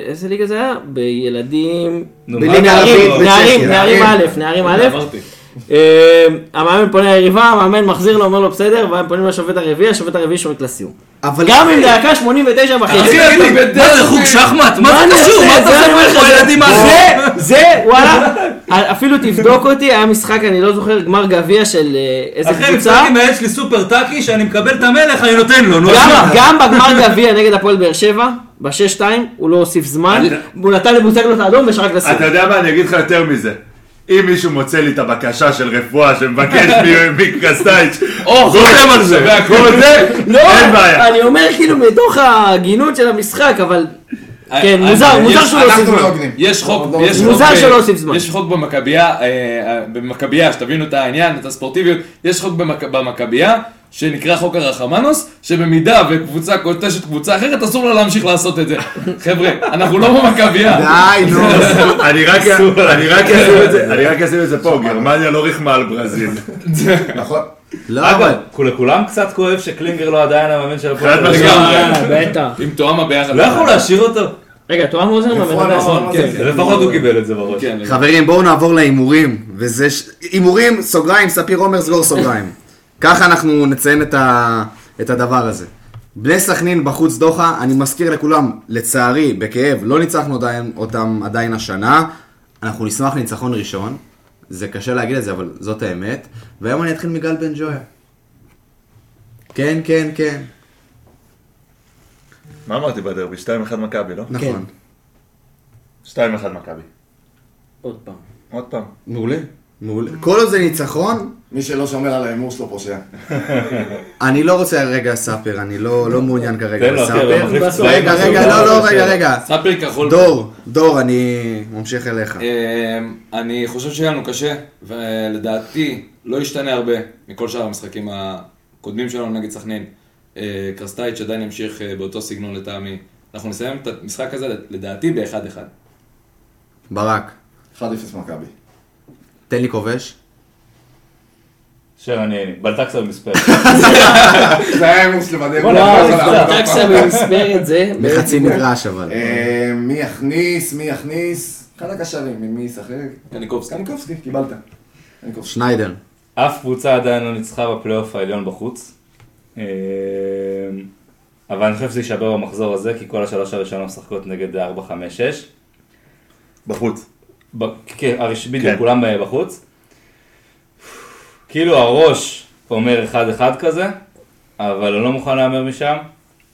איזה ליגה זה היה? בילדים... ערבית, נערים. א', נערים א', אמרתי. אה, המאמן פונה ליריבה, המאמן מחזיר לו, אומר לו בסדר, והם פונים לשופט הרביעי, השופט הרביעי שורק לסיום. גם אם דקה 89 וחצי. מה זה. חוג שחמט? מה זה קשור? מה אתה זה עושה פה לך, ילדים מה זה, זה, וואלה, אפילו תבדוק אותי, היה משחק, אני לא זוכר, גמר גביע של אה, איזה אחרי קבוצה. משחק עם הילד שלי סופר טאקי, שאני מקבל את המלך, אני נותן לו. נו, גם, בגמר גביע נגד הפועל באר שבע, ב-6-2, הוא לא הוסיף זמן, והוא נתן לבוזגלו את האדום ושרק לסיום. אתה יודע מה, אני אגיד לך יותר מזה. אם מישהו מוצא לי את הבקשה של רפואה שמבקש [LAUGHS] מקרסטייץ', או, חותם על זה. לא, אין בעיה. אני אומר כאילו מתוך ההגינות של המשחק, אבל... כן, אה, מוזר, אה, מוזר שהוא לא הוסיף אנחנו לא זמן. הוגנים. יש חוק, לא, יש לא, חוק, מוזר שלא הוסיף זמן. יש חוק במכבייה, אה, במכבייה, שתבינו את העניין, את הספורטיביות, יש חוק במכ- במכבייה, שנקרא חוק הרחמנוס, שבמידה וקבוצה קוטשת קבוצה אחרת, אסור לה להמשיך לעשות את זה. חבר'ה, אנחנו לא במכבייה. די, נו. [LAUGHS] אני רק אשים את זה, אני רק אשים את זה פה, גרמניה לא ריחמה על ברזיל. [LAUGHS] נכון. לא, אבל... לכולם קצת כואב שקלינגר לא עדיין המאמן של הפועל. חד. משמעית. בטח. עם תואמה ביחד. לא יכלו להשאיר אותו. רגע, תואם עוזר איפה מאמן כן? כן. לפחות הוא קיבל את זה בראש. כן, חברים, בואו נעבור להימורים. וזה... ש- הימורים, סוגריים, ספיר עומר, סגור סוגריים. ככה אנחנו נציין את, ה... את הדבר הזה. בני סכנין בחוץ דוחה, אני מזכיר לכולם, לצערי, בכאב, לא ניצחנו עדיין, אותם עדיין השנה. אנחנו נשמח לניצחון ראשון. זה קשה להגיד את זה, אבל זאת האמת. והיום אני אתחיל מגל בן ג'ויה. כן, כן, כן. מה אמרתי בדרבי? 2-1 מכבי, לא? נכון. 2-1 מכבי. עוד פעם. עוד פעם. מעולה. מעולה. כל עוד זה ניצחון, מי שלא שומר על ההימור שלו פושע. אני לא רוצה רגע סאפר, אני לא, לא מעוניין כרגע בסאפר. רגע. רגע, לא, לא, רגע, רגע. ספר כחול. דור, דור, אני ממשיך אליך. אמ, אני חושב שיהיה לנו קשה, ולדעתי לא ישתנה הרבה מכל שאר המשחקים הקודמים שלנו נגד סכנין. אה, קרסטייץ' עדיין ימשיך אה, באותו סגנון לטעמי. אנחנו נסיים את המשחק הזה לדעתי ב-1-1. ברק, 1-0 מכבי. תן לי כובש. אני, בלטקסה במספר. [LAUGHS] זה היה בדרך. וואו, לא, לא, לא, לא. טקסה במספר את זה. בחצי מגרש אבל. אה, מי יכניס, מי יכניס? אחד הקשרים, מי- מי ישחק? קניקובסקי. קניקובסקי, קיבלת. שניידר. אף קבוצה עדיין לא ניצחה בפלייאוף העליון בחוץ. אה, אבל אני חושב שזה יישבר במחזור הזה, כי כל השלוש הראשונות משחקות נגד 4-5-6. בחוץ. כן, בדיוק, כן. כולם אה, בחוץ. כאילו הראש אומר 1-1 כזה, אבל אני לא מוכן להמר משם,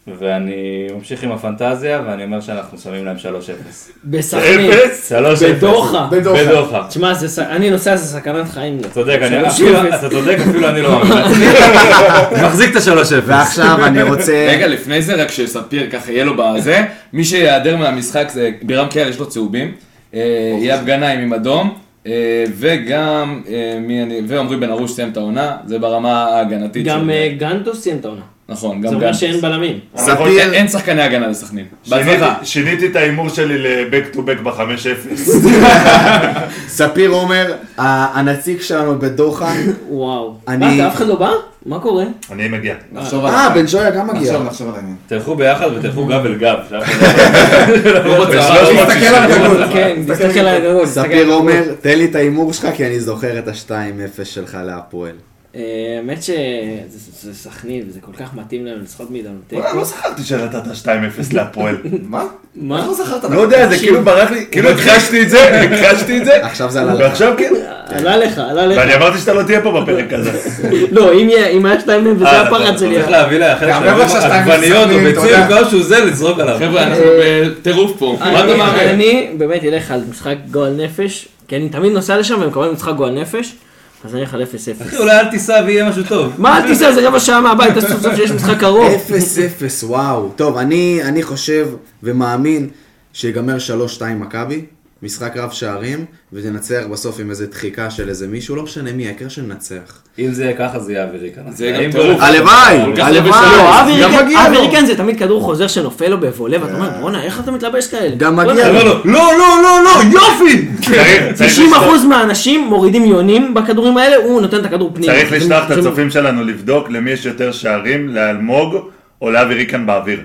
ואני ממשיך עם הפנטזיה, ואני אומר שאנחנו שמים להם 3-0. בסכנין. 3-0. בדוחה. בדוחה. תשמע, אני נוסע, זה סכנת חיים. אתה צודק. אתה צודק, אפילו אני לא מאמין. [LAUGHS] מחזיק את ה-3-0. ועכשיו אני [LAUGHS] רוצה... רגע, לפני זה, רק שספיר ככה יהיה לו בזה, מי שיעדר מהמשחק זה בירם קיאל, יש לו צהובים, אה, אייב גנאים עם אדום, אה, וגם, אה, ועמרי בן ארוש סיים את העונה, זה ברמה ההגנתית. גם גנטוס סיים את העונה. נכון, זה גם אומר גנץ. שאין בלמים. ספיר, אין שחקני הגנה לסכנין. בהצלחה. שיניתי- את ההימור שלי ל-back to back ב-5-0. [LAUGHS] ספיר עומר, ה- הנציג שלנו בדוחה. וואו. מה, אתה אף אחד לא בא? מה קורה? אני מגיע. אה, בן ג'ויה גם מגיע. נחשוב, נחשוב על העניין. תלכו ביחד ותלכו גב אל גב. [LAUGHS] [LAUGHS] תסתכל על הגדול. כן, תסתכל על על ספיר. עומר, תן לי את ההימור שלך, כי אני זוכר את ה-2-0 שלך להפועל. אה, האמת שזה זה סכנין, וזה כל כך מתאים להם לשחות מאיתנו תיקו. וואלה, לא זכרתי שנתת 2-0 להפועל. [LAUGHS] מה? מה? איך לא זכרת? לא יודע, זה כאילו ברח לי, כאילו הכחשתי את זה, [LAUGHS] הכחשתי את זה, עכשיו זה עלה לך. ועכשיו כן. עלה לך, עלה לך. ואני אמרתי שאתה לא תהיה פה בפרק [LAUGHS] הזה. לא, אם היה שתיים מהם וזה אה, הפחד נכון, שלי. צריך להביא לה חלק גם בטח שהשתיים עגבניות או ביצים. כלשהו זה, לזרוק עליו. חבר'ה, אנחנו בטירוף פה. מה אתה אני- מאמין? אני באמת אלך על משחק גועל נפש, כי אני תמיד נוסע לשם ומקבל משחק גועל נפש, אז אני אלך על 0-0. אחי, אולי אל תיסע ויהיה משהו טוב. מה אל תיסע, זה רבע שעה מהבית, אז סוף סוף שיש משחק קרוב. 0-0, וואו. טוב, אני, אני חושב ומאמין שיגמר 3-2 מכבי, משחק רב שערים, וננצח בסוף עם איזה דחיקה של איזה מישהו, לא משנה מי, העיקר שננצח. אם זה יהיה ככה, זה יהיה אווירי כאן. זה גם האם טירוף. לא- הלוואי, הלוואי, הרבה לא, גם אבי מגיע לו. ריקן זה תמיד כדור חוזר שנופל לו בבולה, ואתה אומר, בואנה, איך אתה מתלבש כאלה? גם מגיע לו, לא, לא, לא, לא, יופי! צריך- צריך 90% מהאנשים מורידים יונים בכדורים האלה, הוא נותן את הכדור פנימה. צריך לשלוח את הצופים שלנו לבדוק למי יש יותר שערים, לאלמוג או לאבי ריקן באוויר.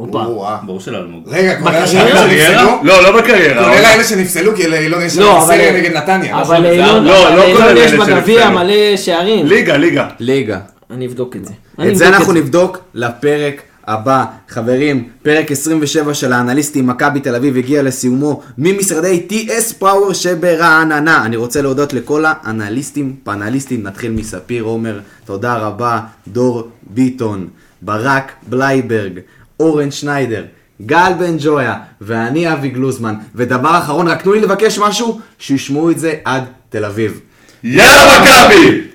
הופה. וואו. ברור של אלמוג. רגע, כולל בקריירה? השערים שנפסלו? לא, לא בקריירה. כולל האלה שנפסלו, כי לאילון יש לא, סריה נגד נתניה. אבל? לאילון לא, לא יש בגביע. מלא שערים. ליגה, ליגה. ליגה. אני אבדוק את זה. את זה אנחנו. נבדוק לפרק הבא. חברים, פרק 27 של האנליסטים, מכבי תל אביב הגיע לסיומו ממשרדי TS פאוור שברעננה. אני רוצה להודות לכל האנליסטים, פאנליסטים, נתחיל מספיר עומר, תודה רבה, דור ביטון, ברק בלייברג, אורן שניידר. גל בן ג'ויה ואני אבי גלוזמן ודבר אחרון רק תנו לי לבקש משהו שישמעו את זה עד תל אביב יאללה מכבי!